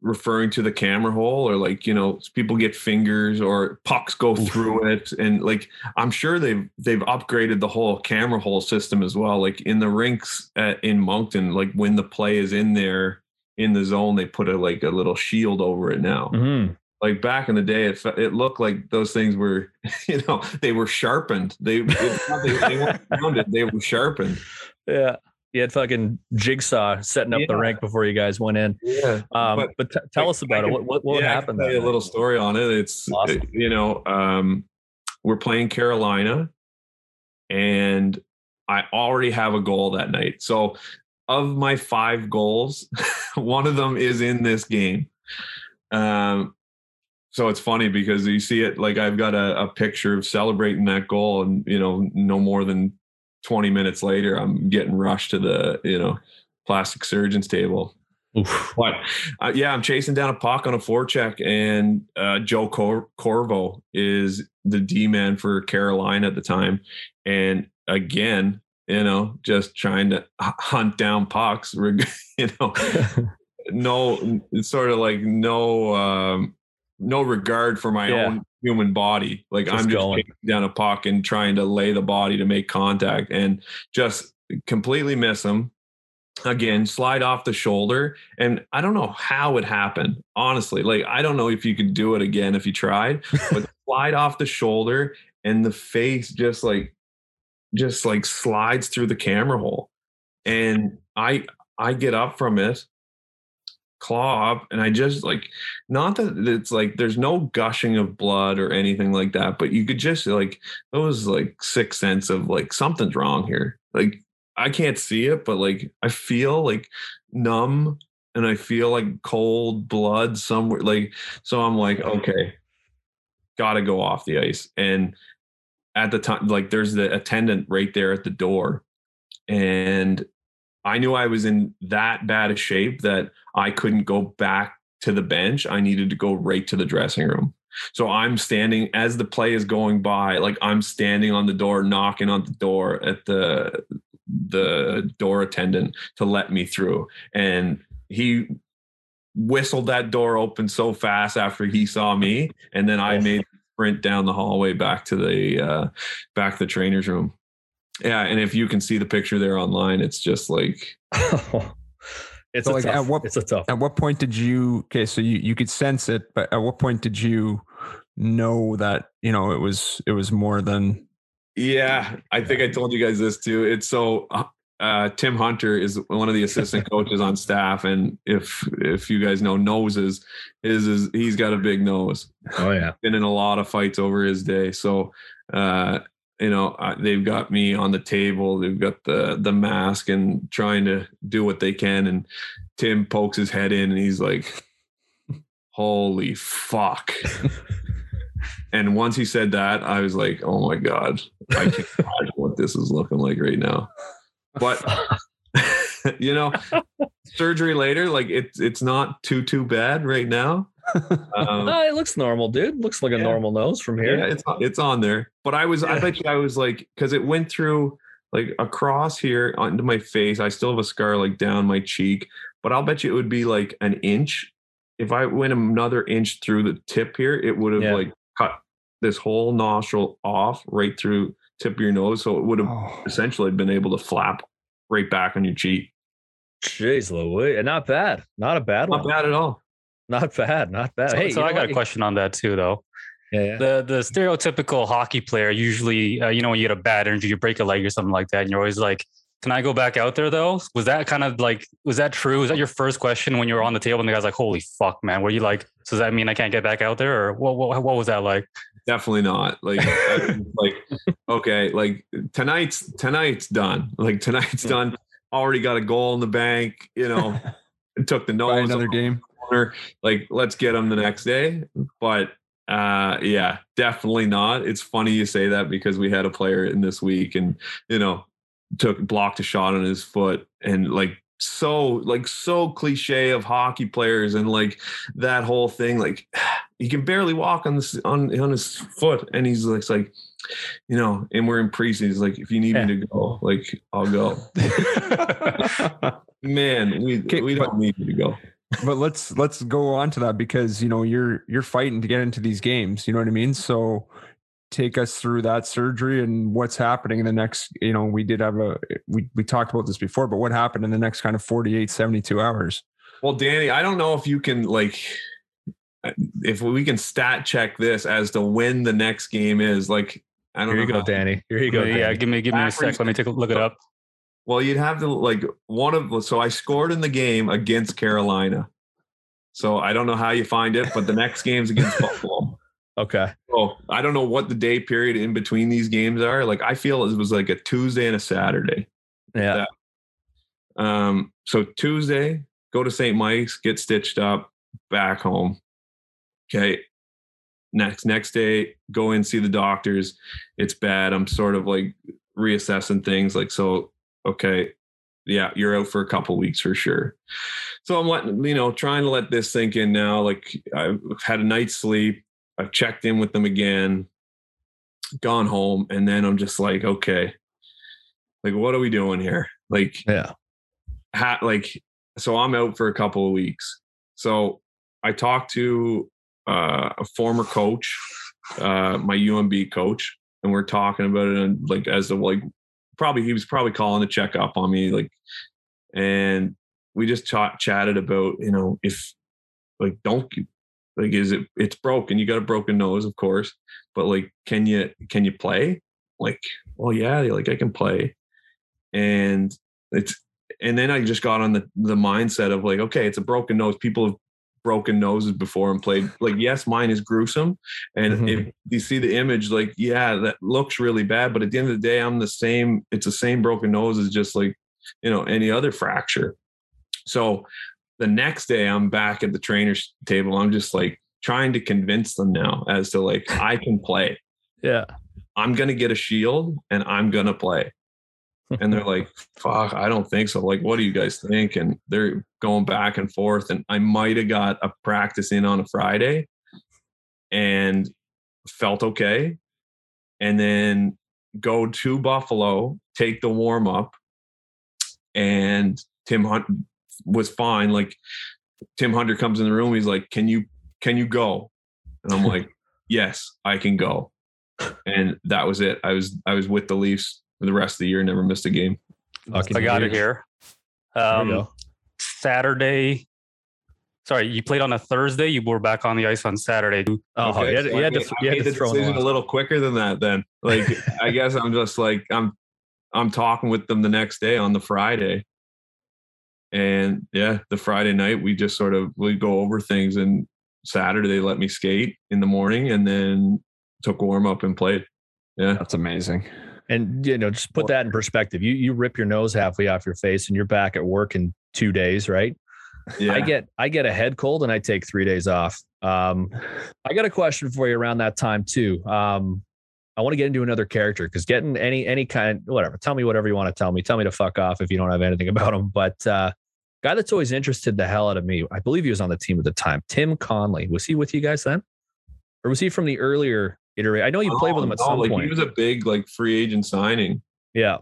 referring to the camera hole or like you know people get fingers or pucks go through it and like i'm sure they've they've upgraded the whole camera hole system as well like in the rinks at, in moncton like when the play is in there in the zone, they put a like a little shield over it now. Mm-hmm. Like back in the day, it it looked like those things were, you know, they were sharpened. They they, they weren't rounded; they were sharpened. Yeah, you had fucking jigsaw setting up yeah. the rank before you guys went in. Yeah, um, but, but t- tell us about can, it. What what, what yeah, happened? tell you a little story on it. It's awesome. it, you know, um, we're playing Carolina, and I already have a goal that night. So of my five goals, one of them is in this game. Um, so it's funny because you see it like I've got a, a, picture of celebrating that goal, and you know, no more than 20 minutes later, I'm getting rushed to the you know plastic surgeon's table. Oof. But uh, yeah, I'm chasing down a puck on a forecheck, and uh, Joe Cor- Corvo is the D man for Carolina at the time, and again, you know, just trying to hunt down pucks, you know, no, it's sort of like no, um, no regard for my yeah. own human body. Like just I'm just going. down a puck and trying to lay the body to make contact and just completely miss him. Again, slide off the shoulder. And I don't know how it happened, honestly. Like, I don't know if you could do it again if you tried, but slide off the shoulder and the face just like just like slides through the camera hole. And I I get up from it, claw up, and I just like not that it's like there's no gushing of blood or anything like that, but you could just like those like six sense of like something's wrong here. Like I can't see it, but like I feel like numb and I feel like cold blood somewhere. Like so I'm like, okay, gotta go off the ice. And at the time like there's the attendant right there at the door and i knew i was in that bad a shape that i couldn't go back to the bench i needed to go right to the dressing room so i'm standing as the play is going by like i'm standing on the door knocking on the door at the the door attendant to let me through. And he whistled that door open so fast after he saw me. And then I made sprint down the hallway back to the uh, back to the trainer's room. Yeah, and if you can see the picture there online, it's just like it's so like tough, at what it's a tough. At what point did you okay, so you, you could sense it, but at what point did you know that, you know, it was it was more than yeah, I think I told you guys this too. It's so uh, Tim Hunter is one of the assistant coaches on staff, and if if you guys know noses, is is he's got a big nose. Oh yeah, been in a lot of fights over his day. So uh, you know uh, they've got me on the table. They've got the the mask and trying to do what they can. And Tim pokes his head in, and he's like, "Holy fuck." and once he said that, I was like, "Oh my god, I can't imagine what this is looking like right now." But you know, surgery later, like it's it's not too too bad right now. Um, no, it looks normal, dude. Looks like a normal nose from here. Yeah, it's it's on there. But I was, yeah. I bet you, I was like, because it went through like across here onto my face. I still have a scar like down my cheek, but I'll bet you it would be like an inch. If I went another inch through the tip here, it would have yeah. like cut this whole nostril off right through tip of your nose. So it would have oh. essentially been able to flap right back on your cheek. Jeez Louis. Not bad. Not a bad not one. Not bad at all. Not bad. Not bad. So, hey, so I got what? a question on that too, though. Yeah, yeah. The the stereotypical hockey player usually, uh, you know, when you get a bad injury, you break a leg or something like that, and you're always like, "Can I go back out there?" Though, was that kind of like, was that true? Was that your first question when you were on the table and the guy's like, "Holy fuck, man"? Were you like, "So does that mean I can't get back out there?" Or what? What, what was that like? Definitely not. Like like okay like tonight's tonight's done. Like tonight's done. Already got a goal in the bank you know. Took the nose another game. corner. like let's get them the next day. But uh yeah definitely not. It's funny you say that because we had a player in this week and you know took blocked a shot on his foot and like so like so cliche of hockey players and like that whole thing like he can barely walk on this on on his foot and he's like, like you know and we're in preseason he's like if you need yeah. me to go like i'll go. Man we, okay, we don't but, need you to go. but let's let's go on to that because you know you're you're fighting to get into these games you know what i mean? So take us through that surgery and what's happening in the next you know we did have a we, we talked about this before but what happened in the next kind of 48 72 hours? Well danny i don't know if you can like uh, if we can stat check this as to when the next game is like i don't know. here you go danny. Here you go yeah give me give me a sec. Let me take a look it up. Well you'd have to like one of so i scored in the game against carolina. So i don't know how you find it but the next game's against buffalo Okay. Oh, I don't know what the day period in between these games are. Like I feel it was like a Tuesday and a Saturday. Yeah. Um, so Tuesday, go to St. Mike's, get stitched up, back home. Okay. Next next day, go in, see the doctors. It's bad. I'm sort of like reassessing things. Like, so okay, yeah, you're out for a couple weeks for sure. So I'm letting, you know, trying to let this sink in now. Like I've had a night's sleep I've checked in with them again, gone home, and then I'm just like, okay, like what are we doing here? Like, yeah, ha- like so I'm out for a couple of weeks. So I talked to uh, a former coach, uh, my UNB coach, and we're talking about it and like as of like probably he was probably calling to check up on me, like, and we just ch- chatted about you know if like don't like, is it? It's broken. You got a broken nose, of course, but like, can you can you play? Like, well, yeah, like I can play, and it's and then I just got on the the mindset of like, okay, it's a broken nose. People have broken noses before and played. Like, yes, mine is gruesome, and mm-hmm. if you see the image, like, yeah, that looks really bad. But at the end of the day, I'm the same. It's the same broken nose as just like you know any other fracture. So the next day I'm back at the trainer's table. I'm just like trying to convince them now as to like I can play. Yeah. I'm gonna get a shield and I'm gonna play. And they're like, fuck, I don't think so. Like, what do you guys think? And they're going back and forth. And I might have got a practice in on a Friday and felt okay. And then go to Buffalo, take the warm up, and Tim Hunt was fine. Like Tim Hunter comes in the room, he's like, "Can you can you go?" And I'm like, "Yes, I can go." And that was it. I was I was with the Leafs for the rest of the year, never missed a game. Fucking I got huge. it here. Um, Saturday. Sorry, you played on a Thursday. You were back on the ice on Saturday. Oh, okay. you had, you had to, you had to throw decision a little quicker than that. Then, like, I guess I'm just like I'm, I'm talking with them the next day on the Friday, and yeah, the Friday night we just sort of we go over things, and Saturday they let me skate in the morning, and then took warm up and played. Yeah, that's amazing. And you know, just put that in perspective. You you rip your nose halfway off your face, and you're back at work in two days, right? Yeah. I get I get a head cold, and I take three days off. Um, I got a question for you around that time too. Um, I want to get into another character because getting any any kind whatever. Tell me whatever you want to tell me. Tell me to fuck off if you don't have anything about him. But uh, guy that's always interested the hell out of me. I believe he was on the team at the time. Tim Connolly was he with you guys then, or was he from the earlier iterate. I know you played with him at no, some like point. He was a big like free agent signing. Yeah.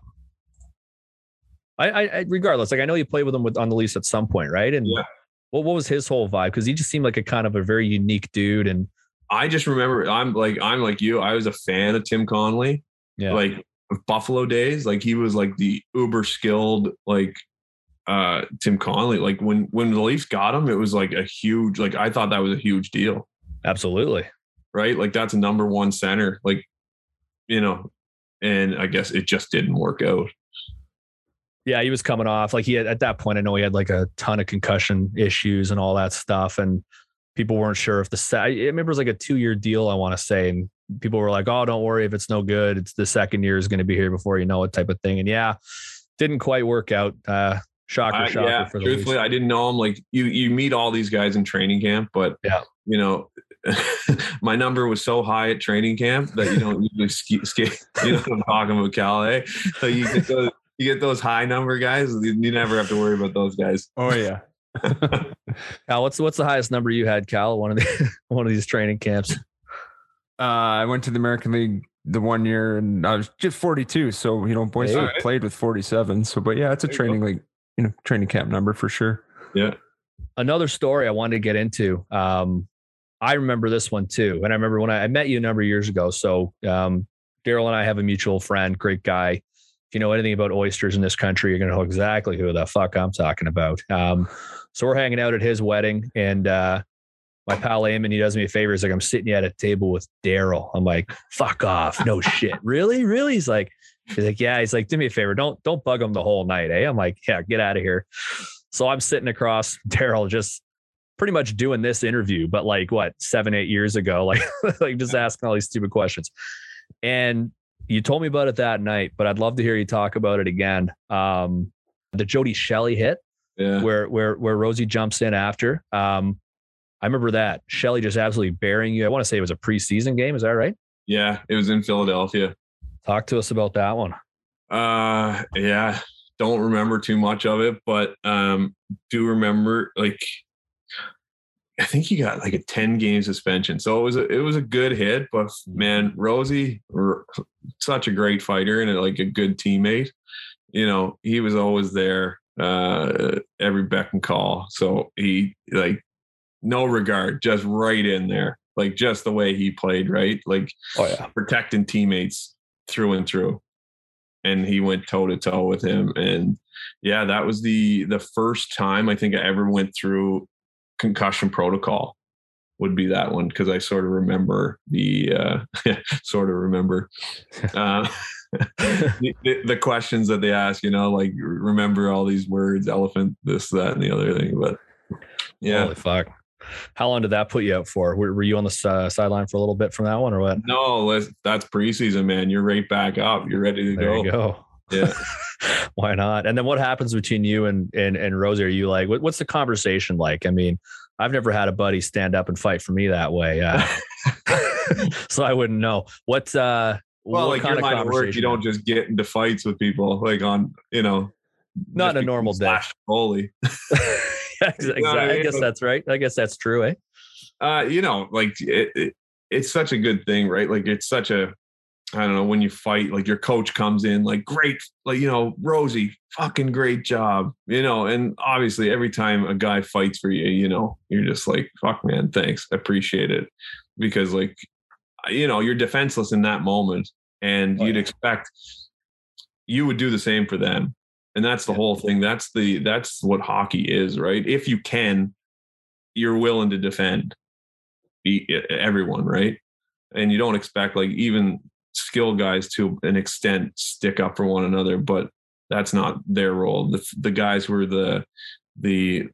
I, I, regardless, like I know you played with him with on the Leafs at some point, right? And yeah. what what was his whole vibe? Because he just seemed like a kind of a very unique dude. And I just remember I'm like I'm like you. I was a fan of Tim Connolly. Yeah. Like Buffalo days, like he was like the uber skilled like uh Tim Connolly. Like when when the Leafs got him, it was like a huge like I thought that was a huge deal. Absolutely right? Like that's a number one center, like, you know, and I guess it just didn't work out. Yeah, he was coming off like he had at that point. I know he had like a ton of concussion issues and all that stuff, and people weren't sure if the I remember it was like a two year deal. I want to say, and people were like, "Oh, don't worry if it's no good. It's the second year is going to be here before you know it," type of thing. And yeah, didn't quite work out. Uh, shocker, uh, shocker. Yeah, for the truthfully, Leafs. I didn't know him. Like you, you meet all these guys in training camp, but yeah, you know, my number was so high at training camp that you don't usually ski, ski you know I'm talking about Calais. So you get those you get those high number guys, you never have to worry about those guys. Oh yeah. Cal, what's what's the highest number you had, Cal? One of the one of these training camps. Uh, I went to the American League the one year and I was just 42. So, you know, boys hey, right. played with 47. So, but yeah, it's a training league, you know, training camp number for sure. Yeah. Another story I wanted to get into. Um, I remember this one too. And I remember when I, I met you a number of years ago. So um, Daryl and I have a mutual friend, great guy. You know anything about oysters in this country, you're going to know exactly who the fuck I'm talking about. Um, so we're hanging out at his wedding, and uh, my pal Eamon, he does me a favor. He's like, I'm sitting at a table with Daryl. I'm like, fuck off. No shit. Really? Really? He's like, he's like, yeah. He's like, do me a favor. Don't don't bug him the whole night. Eh? I'm like, yeah, get out of here. So I'm sitting across Daryl, just pretty much doing this interview, but like what seven, eight years ago, like like just asking all these stupid questions. And you told me about it that night, but I'd love to hear you talk about it again. Um, the Jody Shelley hit, yeah. where where where Rosie jumps in after. Um, I remember that Shelley just absolutely burying you. I want to say it was a preseason game. Is that right? Yeah, it was in Philadelphia. Talk to us about that one. Uh, yeah, don't remember too much of it, but um, do remember like I think he got like a 10 game suspension. So it was a, it was a good hit, but man, Rosie, such a great fighter and like a good teammate. You know, he was always there, uh, every beck and call. So he like no regard, just right in there, like just the way he played, right? Like, oh yeah, protecting teammates through and through. And he went toe to toe with him, and yeah, that was the the first time I think I ever went through concussion protocol would be that one because I sort of remember the uh, sort of remember uh, the, the, questions that they ask. You know, like remember all these words, elephant, this, that, and the other thing. But yeah, Holy fuck. How long did that put you out for? Were, were you on the uh, sideline for a little bit from that one, or what? No, that's preseason, man. You're right back up. You're ready to there go. go. Yeah. Why not? And then what happens between you and and and Rosie? Are you like, what, what's the conversation like? I mean, I've never had a buddy stand up and fight for me that way, uh, so I wouldn't know what. uh Well, what like your line of work, you don't just get into fights with people like on you know, not a normal day. Holy. exactly. You know I, mean? I, guess that's right. I guess that's true, eh? Uh, you know, like it, it, it's such a good thing, right? Like it's such a I don't know when you fight, like your coach comes in, like great, like you know, Rosie, fucking great job, you know. And obviously, every time a guy fights for you, you know, you're just like, fuck, man, thanks, appreciate it, because like, uh, you know, you're defenseless in that moment, and oh, you'd expect you would do the same for them, and that's the yeah. whole thing. That's the that's what hockey is, right? If you can, you're willing to defend everyone, right? And you don't expect like even skill guys to an extent stick up for one another, but that's not their role. The the guys were the the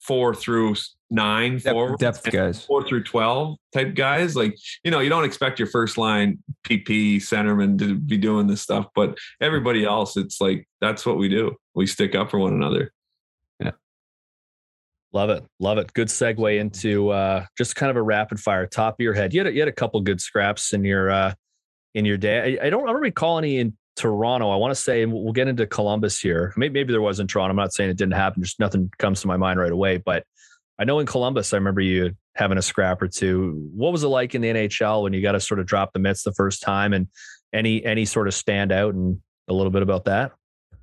four through nine, depth, four depth guys, four through twelve type guys. Like you know, you don't expect your first line PP centerman to be doing this stuff, but everybody else, it's like that's what we do. We stick up for one another. Yeah. Love it. Love it. Good segue into uh, just kind of a rapid fire top of your head. You had a, you had a couple good scraps in your uh, in your day. I, I don't, I don't recall any in Toronto. I want to say, and we'll get into Columbus here. Maybe, maybe there was in Toronto. I'm not saying it didn't happen. Just nothing comes to my mind right away. But I know in Columbus, I remember you having a scrap or two. What was it like in the NHL when you got to sort of drop the mitts the first time, and any any sort of standout and a little bit about that?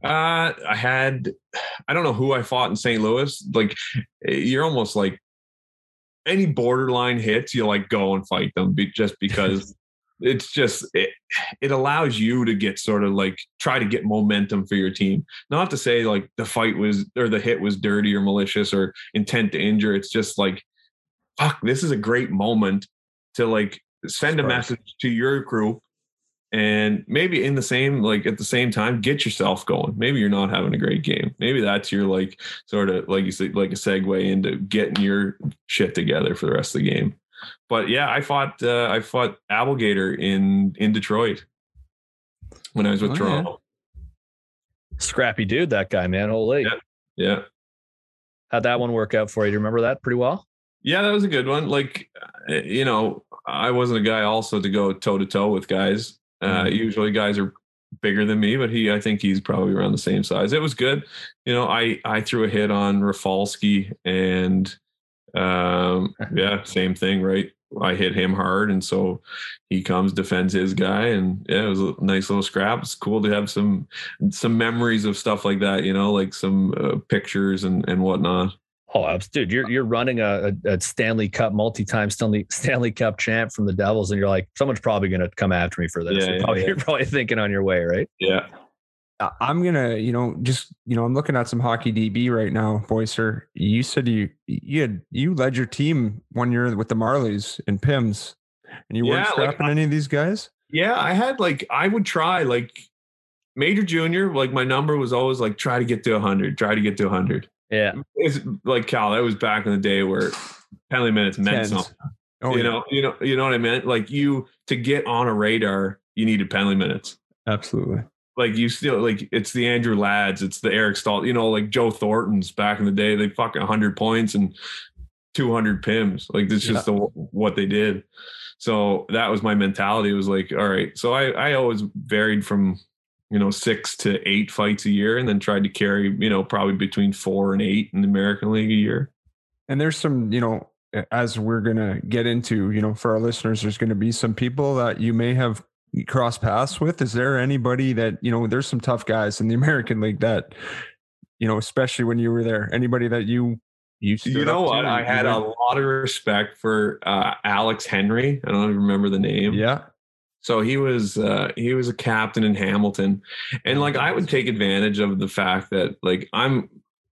Uh, I had, I don't know who I fought in St. Louis. Like, you're almost like any borderline hits, you like go and fight them just because it's just it, it allows you to get sort of like try to get momentum for your team. Not to say like the fight was or the hit was dirty or malicious or intent to injure. It's just like fuck this is a great moment to like send a message to your group and maybe in the same like at the same time get yourself going. Maybe you're not having a great game. Maybe that's your like sort of like you say like a segue into getting your shit together for the rest of the game but yeah, I fought uh, I fought Abdelkader in in Detroit when I was with oh, Toronto. Yeah. Scrappy dude, that guy, man. Holy. Yeah. yeah. How'd that one work out for you? Do you remember that pretty well? Yeah, that was a good one. Like, uh, you know, I wasn't a guy also to go toe to toe with guys. Uh, mm-hmm. Usually, guys are bigger than me, but he, I think he's probably around the same size. It was good. You know, I I threw a hit on Rafalski and um, yeah, same thing, right? I hit him hard, and so he comes defends his guy, and yeah, it was a nice little scrap. It's cool to have some some memories of stuff like that, you know, like some uh, pictures and and whatnot. Oh, dude, you're you're running a, a Stanley Cup multi-time Stanley Stanley Cup champ from the Devils, and you're like, someone's probably going to come after me for this. Yeah, you're, probably, yeah. you're probably thinking on your way, right? Yeah. I'm gonna, you know, just you know, I'm looking at some hockey DB right now, Boyser. You said you you had you led your team one year with the Marlies and Pims, and you yeah, weren't scrapping like, any of these guys. Yeah, I had like I would try like major junior. Like my number was always like try to get to 100, try to get to 100. Yeah, it's like Cal. That was back in the day where penalty minutes meant Tens. something. Oh, you yeah. know, you know, you know what I meant. Like you to get on a radar, you needed penalty minutes. Absolutely like you still like it's the Andrew Ladds, it's the Eric Staal, you know, like Joe Thornton's back in the day, they fucking 100 points and 200 pims. Like this yeah. just the, what they did. So that was my mentality. It was like, all right. So I I always varied from you know six to eight fights a year, and then tried to carry you know probably between four and eight in the American League a year. And there's some you know as we're gonna get into you know for our listeners, there's going to be some people that you may have cross paths with? Is there anybody that, you know, there's some tough guys in the American League that, you know, especially when you were there, anybody that you you, you know what? I had a lot of respect for uh, Alex Henry. I don't even remember the name. Yeah. So he was uh, he was a captain in Hamilton, and like I would take advantage of the fact that like I'm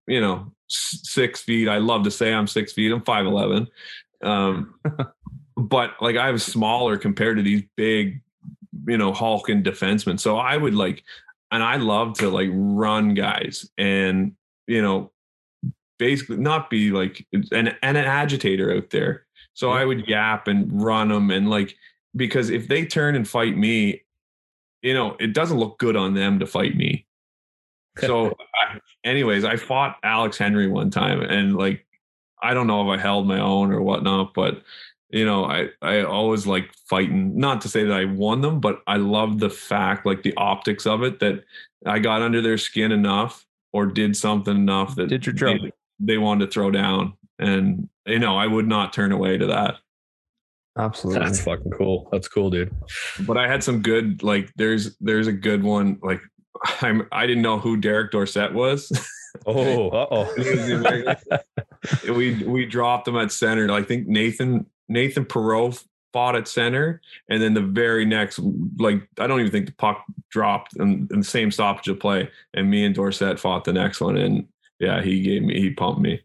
you know six feet. I love to say I'm six feet. I'm five eleven, um, but like I was smaller compared to these big you know, Hulk and defenseman. So I would like, and I love to like run guys and, you know, basically not be like an, and an agitator out there. So. I would yap and run them and like, because if they turn and fight me, you know, it doesn't look good on them to fight me. So, I, anyways, I fought Alex Henry one time and like, I don't know if I held my own or whatnot, but you know, I I always like fighting. Not to say that I won them, but I love the fact, like the optics of it, that I got under their skin enough or did something enough that did your job. They, they wanted to throw down, and you know, I would not turn away to that. Absolutely. That's fucking cool. That's cool, dude. But I had some good like there's there's a good one like I'm I didn't know who Derek Dorsett was. Oh, uh oh. we we dropped him at center. I think Nathan Nathan Perot fought at center, and then the very next, like I don't even think the puck dropped in, in the same stoppage of play, and me and Dorsett fought the next one, and yeah, he gave me he pumped me.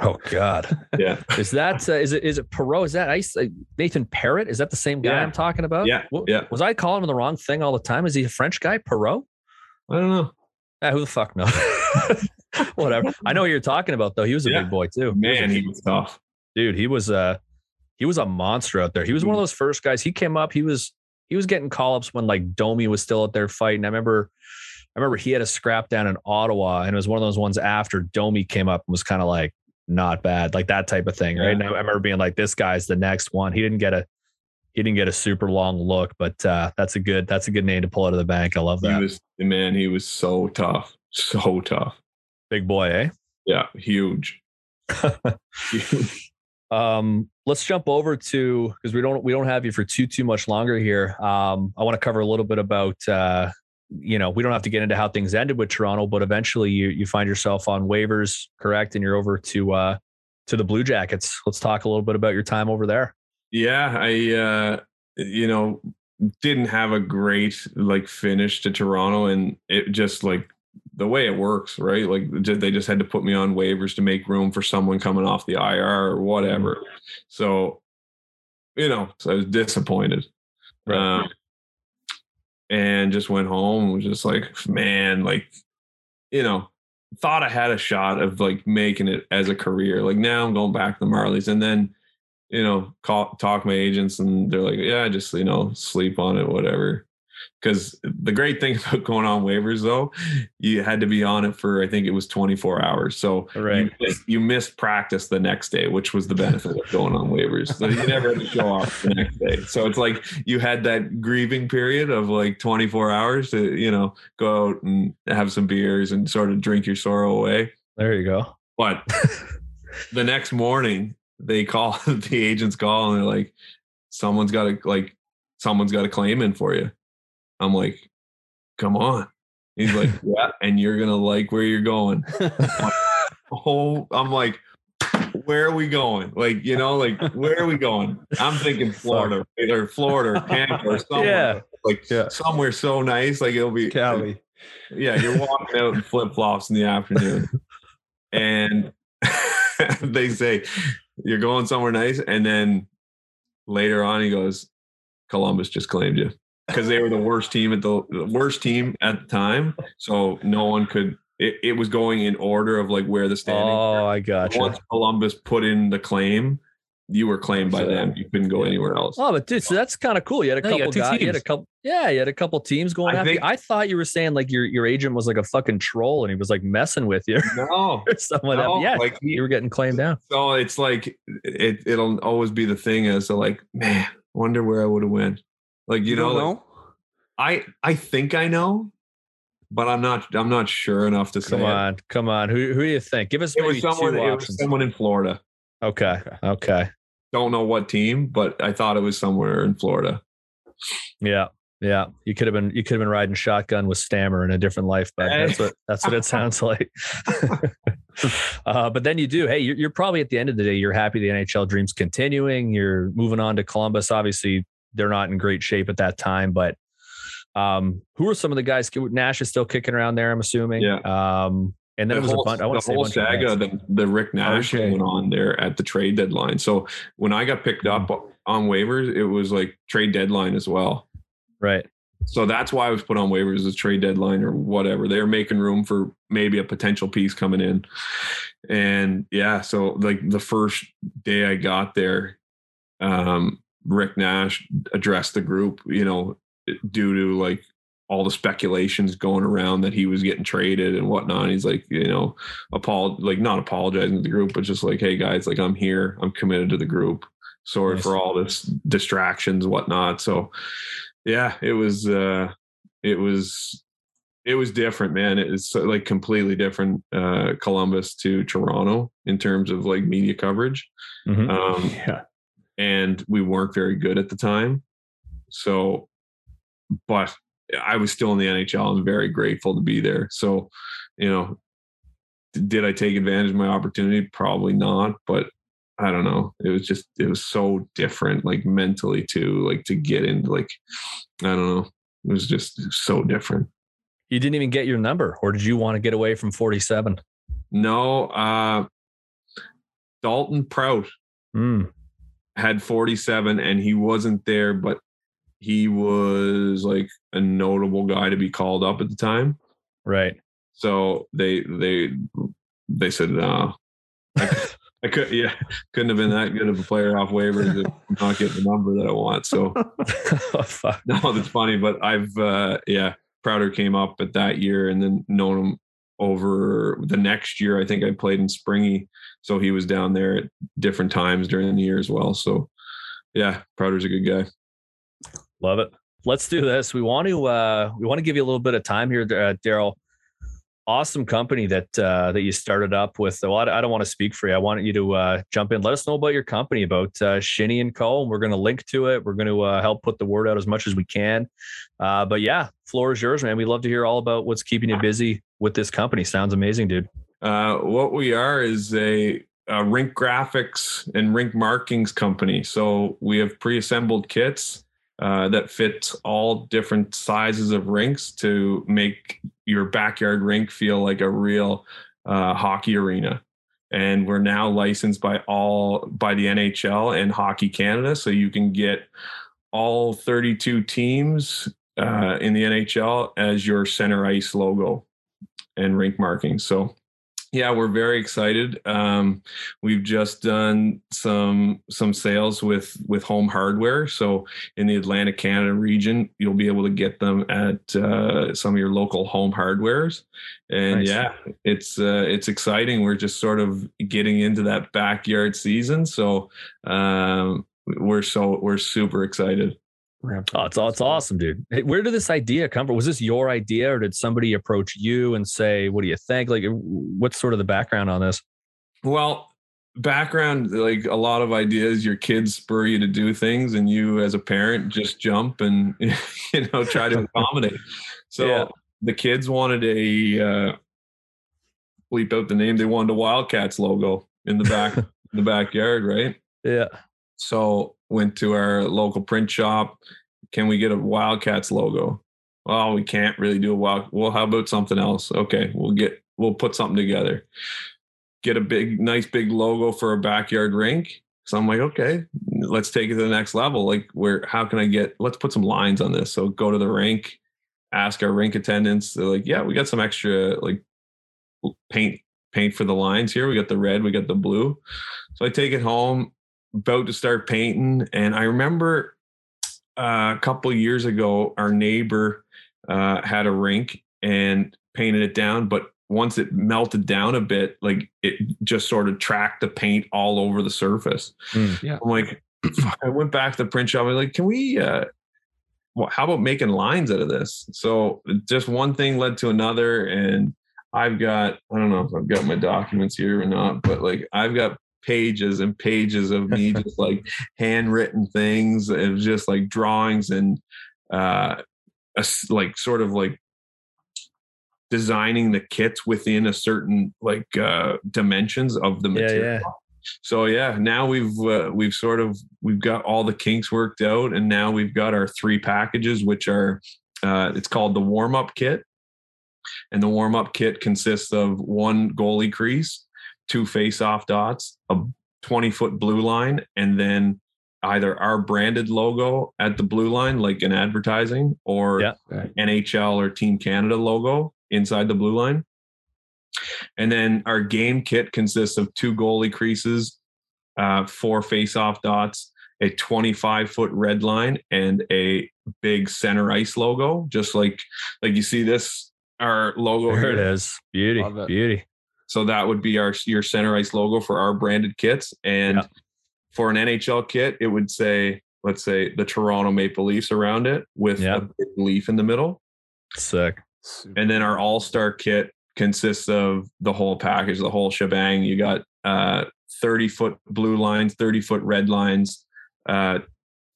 Oh God. Yeah. is that uh, is it is it Perot? Is that ice uh, Nathan Perrott? Is that the same guy Yeah. I'm talking about? Yeah. What- Yeah. Was I calling him the wrong thing all the time? Is he a French guy? Perot? I don't know. Ah, who the fuck knows? Whatever. I know what you're talking about though. He was a Yeah. big boy too. Man, he was tough. dude he was uh he was a monster out there he was one of those first guys he came up he was he was getting call-ups when like domi was still out there fighting i remember i remember he had a scrap down in ottawa and it was one of those ones after domi came up and was kind of like not bad like that type of thing right Yeah. and I, I remember being like this guy's the next one he didn't get a he didn't get a super long look but uh that's a good that's a good name to pull out of the bank i love that. He was man, he was so tough. So tough. big boy eh Yeah, huge. Huge. Um, let's jump over to because we don't we don't have you for too too much longer here. Um, I want to cover a little bit about uh, you know, we don't have to get into how things ended with Toronto, but eventually you you find yourself on waivers, correct, and you're over to uh to the Blue Jackets. Let's talk a little bit about your time over there. Yeah, I uh you know didn't have a great like finish to Toronto and it just like the way it works, right? Like ju- they just had to put me on waivers to make room for someone coming off the IR or whatever. So, you know, so I was disappointed. Right. Um, and just went home and was just like, man, like, you know, thought I had a shot of like making it as a career. Like now I'm going back to the Marlies and then, you know, call talk my agents and they're like, yeah, just, you know, sleep on it, whatever. Because the great thing about going on waivers though, you had to be on it for I think it was 24 hours. So Right. you, missed, you missed practice the next day, which was the benefit of going on waivers. So you never had to show off the next day. So it's like you had that grieving period of like 24 hours to, you know, go out and have some beers and sort of drink your sorrow away. There you go. But the next morning, they call the agents call and they're like, someone's got to like, someone's got a claim in for you. I'm like, come on. He's like, yeah, and you're gonna like where you're going. Oh, I'm like, where are we going? Like, you know, like where are we going? I'm thinking Florida or Florida or Tampa or somewhere. Yeah. Like Yeah. somewhere so nice. Like it'll be Cali. yeah, you're walking out in flip flops in the afternoon, and they say you're going somewhere nice, and then later on he goes, Columbus just claimed you because they were the worst team at the, the worst team at the time, so no one could. It, it was going in order of like where the standings. Oh, were. Oh, I gotcha. Once Columbus put in the claim, you were claimed by them. You couldn't go anywhere else. Oh, but dude, so that's kind of cool. You had a Yeah, you couple got guys. You had a couple. Yeah, you had a couple teams going I after. you. think- I thought you were saying like your your agent was like a fucking troll and he was like messing with you No, or something like no, yeah, like he- you were getting claimed down. So it's like it it'll always be the thing as to like, man, wonder where I would have went. Like you, know, don't like, I I think I know, but I'm not I'm not sure enough to say. Come it. on, come on. Who who do you think? Give us It maybe someone. two It options. someone in Florida. Okay, okay, Don't know what team, but I thought it was somewhere in Florida. yeah, yeah. You could have been you could have been riding shotgun with Stammer in a different life, but Hey. that's what that's what it sounds like. uh, but then you do. Hey, you're, you're probably at the end of the day, you're happy the NHL dream's continuing. You're moving on to Columbus. Obviously, they're not in great shape at that time, but um, who are some of the guys? Nash is still kicking around there. I'm assuming. Yeah. Um, and then the it was whole, a bunch. I want the to whole bunch saga, names. the, the Rick Nash Okay. went on there at the trade deadline. So when I got picked up on waivers, it was like trade deadline as well. right. So that's why I was put on waivers as trade deadline or whatever. They're making room for maybe a potential piece coming in. And yeah, so like the first day I got there, um, Rick Nash addressed the group, you know, due to like all the speculations going around that he was getting traded and whatnot. He's like, you know, apol like not apologizing to the group, but just like, hey guys, like I'm here, I'm committed to the group. Sorry Nice. for all this distractions, whatnot. So yeah, it was uh it was it was different, man. It was like completely different uh Columbus to Toronto in terms of like media coverage. Mhm. Um yeah. And we weren't very good at the time. So, but I was still in the NHL. I'm very grateful to be there. So, you know, did I take advantage of my opportunity? Probably not, but I don't know. It was just it was so different, like mentally too, like to get into like I don't know. It was just so different. You didn't even get your number, or did you want to get away from 47? No, uh Dalton Prout mm. Had 47 and he wasn't there, but he was like a notable guy to be called up at the time. Right. So they they they said no. I, I could yeah couldn't have been that good of a player off waivers to not get the number that I want. So oh, no, that's funny. But I've uh yeah, Prouter came up at that year and then known him over the next year. I think I played in Springy. So he was down there at different times during the year as well. So yeah, Prouter's a good guy. Love it. Let's do this. We want to uh we want to give you a little bit of time here, uh, Daryl awesome company that uh, that you started up with. Well, I don't want to speak for you. I want you to uh, jump in. Let us know about your company, about uh, Shinny and Co. And we're going to link to it. We're going to uh, help put the word out as much as we can. Uh, but yeah, floor is yours, man. We love to hear all about what's keeping you busy with this company. Sounds amazing, dude. Uh, what we are is a, a rink graphics and rink markings company. So we have pre-assembled kits uh, that fit all different sizes of rinks to make your backyard rink feel like a real uh, hockey arena. And we're now licensed by all by the NHL and Hockey Canada, so you can get all 32 teams uh, in the NHL as your center ice logo and rink marking. So yeah, we're very excited. Um, we've just done some some sales with with Home Hardware. So in the Atlantic Canada region, you'll be able to get them at uh, some of your local Home Hardwares. And nice. yeah, it's uh, it's exciting. We're just sort of getting into that backyard season, so um, we're so we're super excited. Oh, it's, it's awesome, dude. Hey, where did this idea come from? Was this your idea or did somebody approach you and say, what do you think? Like, what's sort of the background on this? Well, background, like a lot of ideas, your kids spur you to do things and you as a parent just jump and, you know, try to accommodate. So yeah. the kids wanted a, uh, bleep out the name. They wanted a Wildcats logo in the back, in the backyard, right? Yeah. So went to our local print shop. Can we get a Wildcats logo? Well, we can't really do a wild. Well, how about something else? Okay, we'll get we'll put something together. Get a big, nice big logo for a backyard rink. So I'm like, okay, let's take it to the next level. Like, where how can I get? Let's put some lines on this. So go to the rink, ask our rink attendants. They're like, yeah, we got some extra like paint paint for the lines here. We got the red, we got the blue. So I take it home, about to start painting, and I remember uh, a couple years ago, our neighbor uh, had a rink and painted it down, but once it melted down a bit, like it just sort of tracked the paint all over the surface. Mm, yeah. I'm like, I went back to the print shop. I was like, can we, uh, well, how about making lines out of this? So just one thing led to another. And I've got, I don't know if I've got my documents here or not, but like I've got pages and pages of me just like handwritten things and just like drawings and uh a, like sort of like designing the kits within a certain like uh dimensions of the material. Yeah, yeah. So yeah, now we've uh, we've sort of we've got all the kinks worked out, and now we've got our three packages, which are uh, it's called the warm up kit, and the warm up kit consists of one goalie crease, two face off dots, a 20 foot blue line, and then either our branded logo at the blue line, like in advertising, or yeah. NHL or Team Canada logo inside the blue line. And then our game kit consists of two goalie creases, uh, four face-off dots, a 25 foot red line, and a big center ice logo, just like like you see this our logo. There here. it is, beauty, beauty. So that would be our your center ice logo for our branded kits. And yeah. for an NHL kit, it would say, let's say the Toronto Maple Leafs around it with yeah. a big leaf in the middle. Sick. And then our all-star kit consists of the whole package, the whole shebang. You got uh 30 foot blue lines, 30 foot red lines, uh,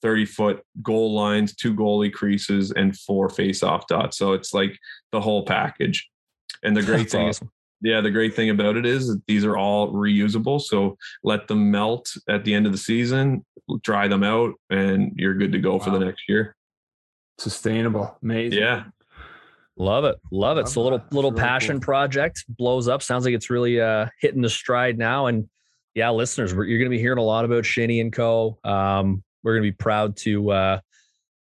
30 foot goal lines, two goalie creases, and four face off dots. So it's like the whole package. And the great That's thing awesome. is, yeah, the great thing about it is that these are all reusable. So let them melt at the end of the season, dry them out, and you're good to go wow. for the next year. Sustainable. Amazing. Yeah. Love it. Love it. Love so little little really passion cool. project blows up. Sounds like it's really uh hitting the stride now. And yeah, listeners, you're gonna be hearing a lot about Shinny and Co. Um, we're gonna be proud to uh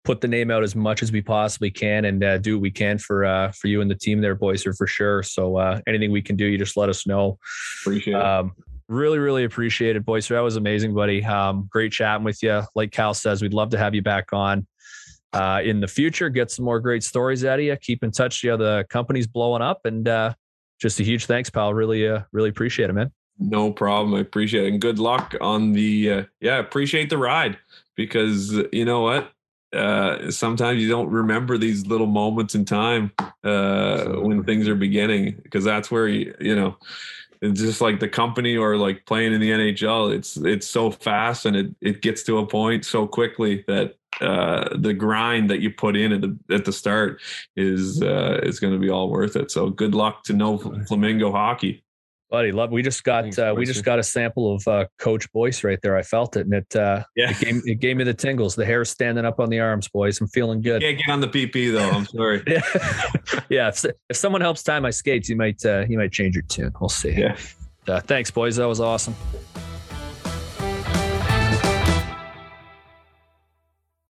put the name out as much as we possibly can and uh, do what we can for uh, for you and the team there, boys, for sure. So uh, anything we can do, you just let us know. Appreciate um, it. Really, really appreciate it, boys. That was amazing, buddy. Um, great chatting with you. Like Cal says, we'd love to have you back on uh, in the future. Get some more great stories out of you. Keep in touch. Yeah, the company's blowing up, and uh, just a huge thanks, pal. Really, uh, really appreciate it, man. No problem. I appreciate it, and good luck on the. Uh, yeah, appreciate the ride because you know what uh, sometimes you don't remember these little moments in time uh, when things are beginning because that's where you you know it's just like the company or like playing in the NHL it's it's so fast and it it gets to a point so quickly that uh, the grind that you put in at the at the start is uh, is going to be all worth it. So good luck to no flamingo hockey buddy. Love. We just got Thanks, uh, we just got a sample of uh, Coach Boyce right there. I felt it, and it uh, yeah, it gave, it gave me the tingles. The hair standing up on the arms, boys. I'm feeling good. Can't get on the PP though. I'm sorry. yeah, yeah. If, if, someone helps tie my skates, you might uh, you might change your tune. We'll see. Yeah. Uh, thanks, boys. That was awesome.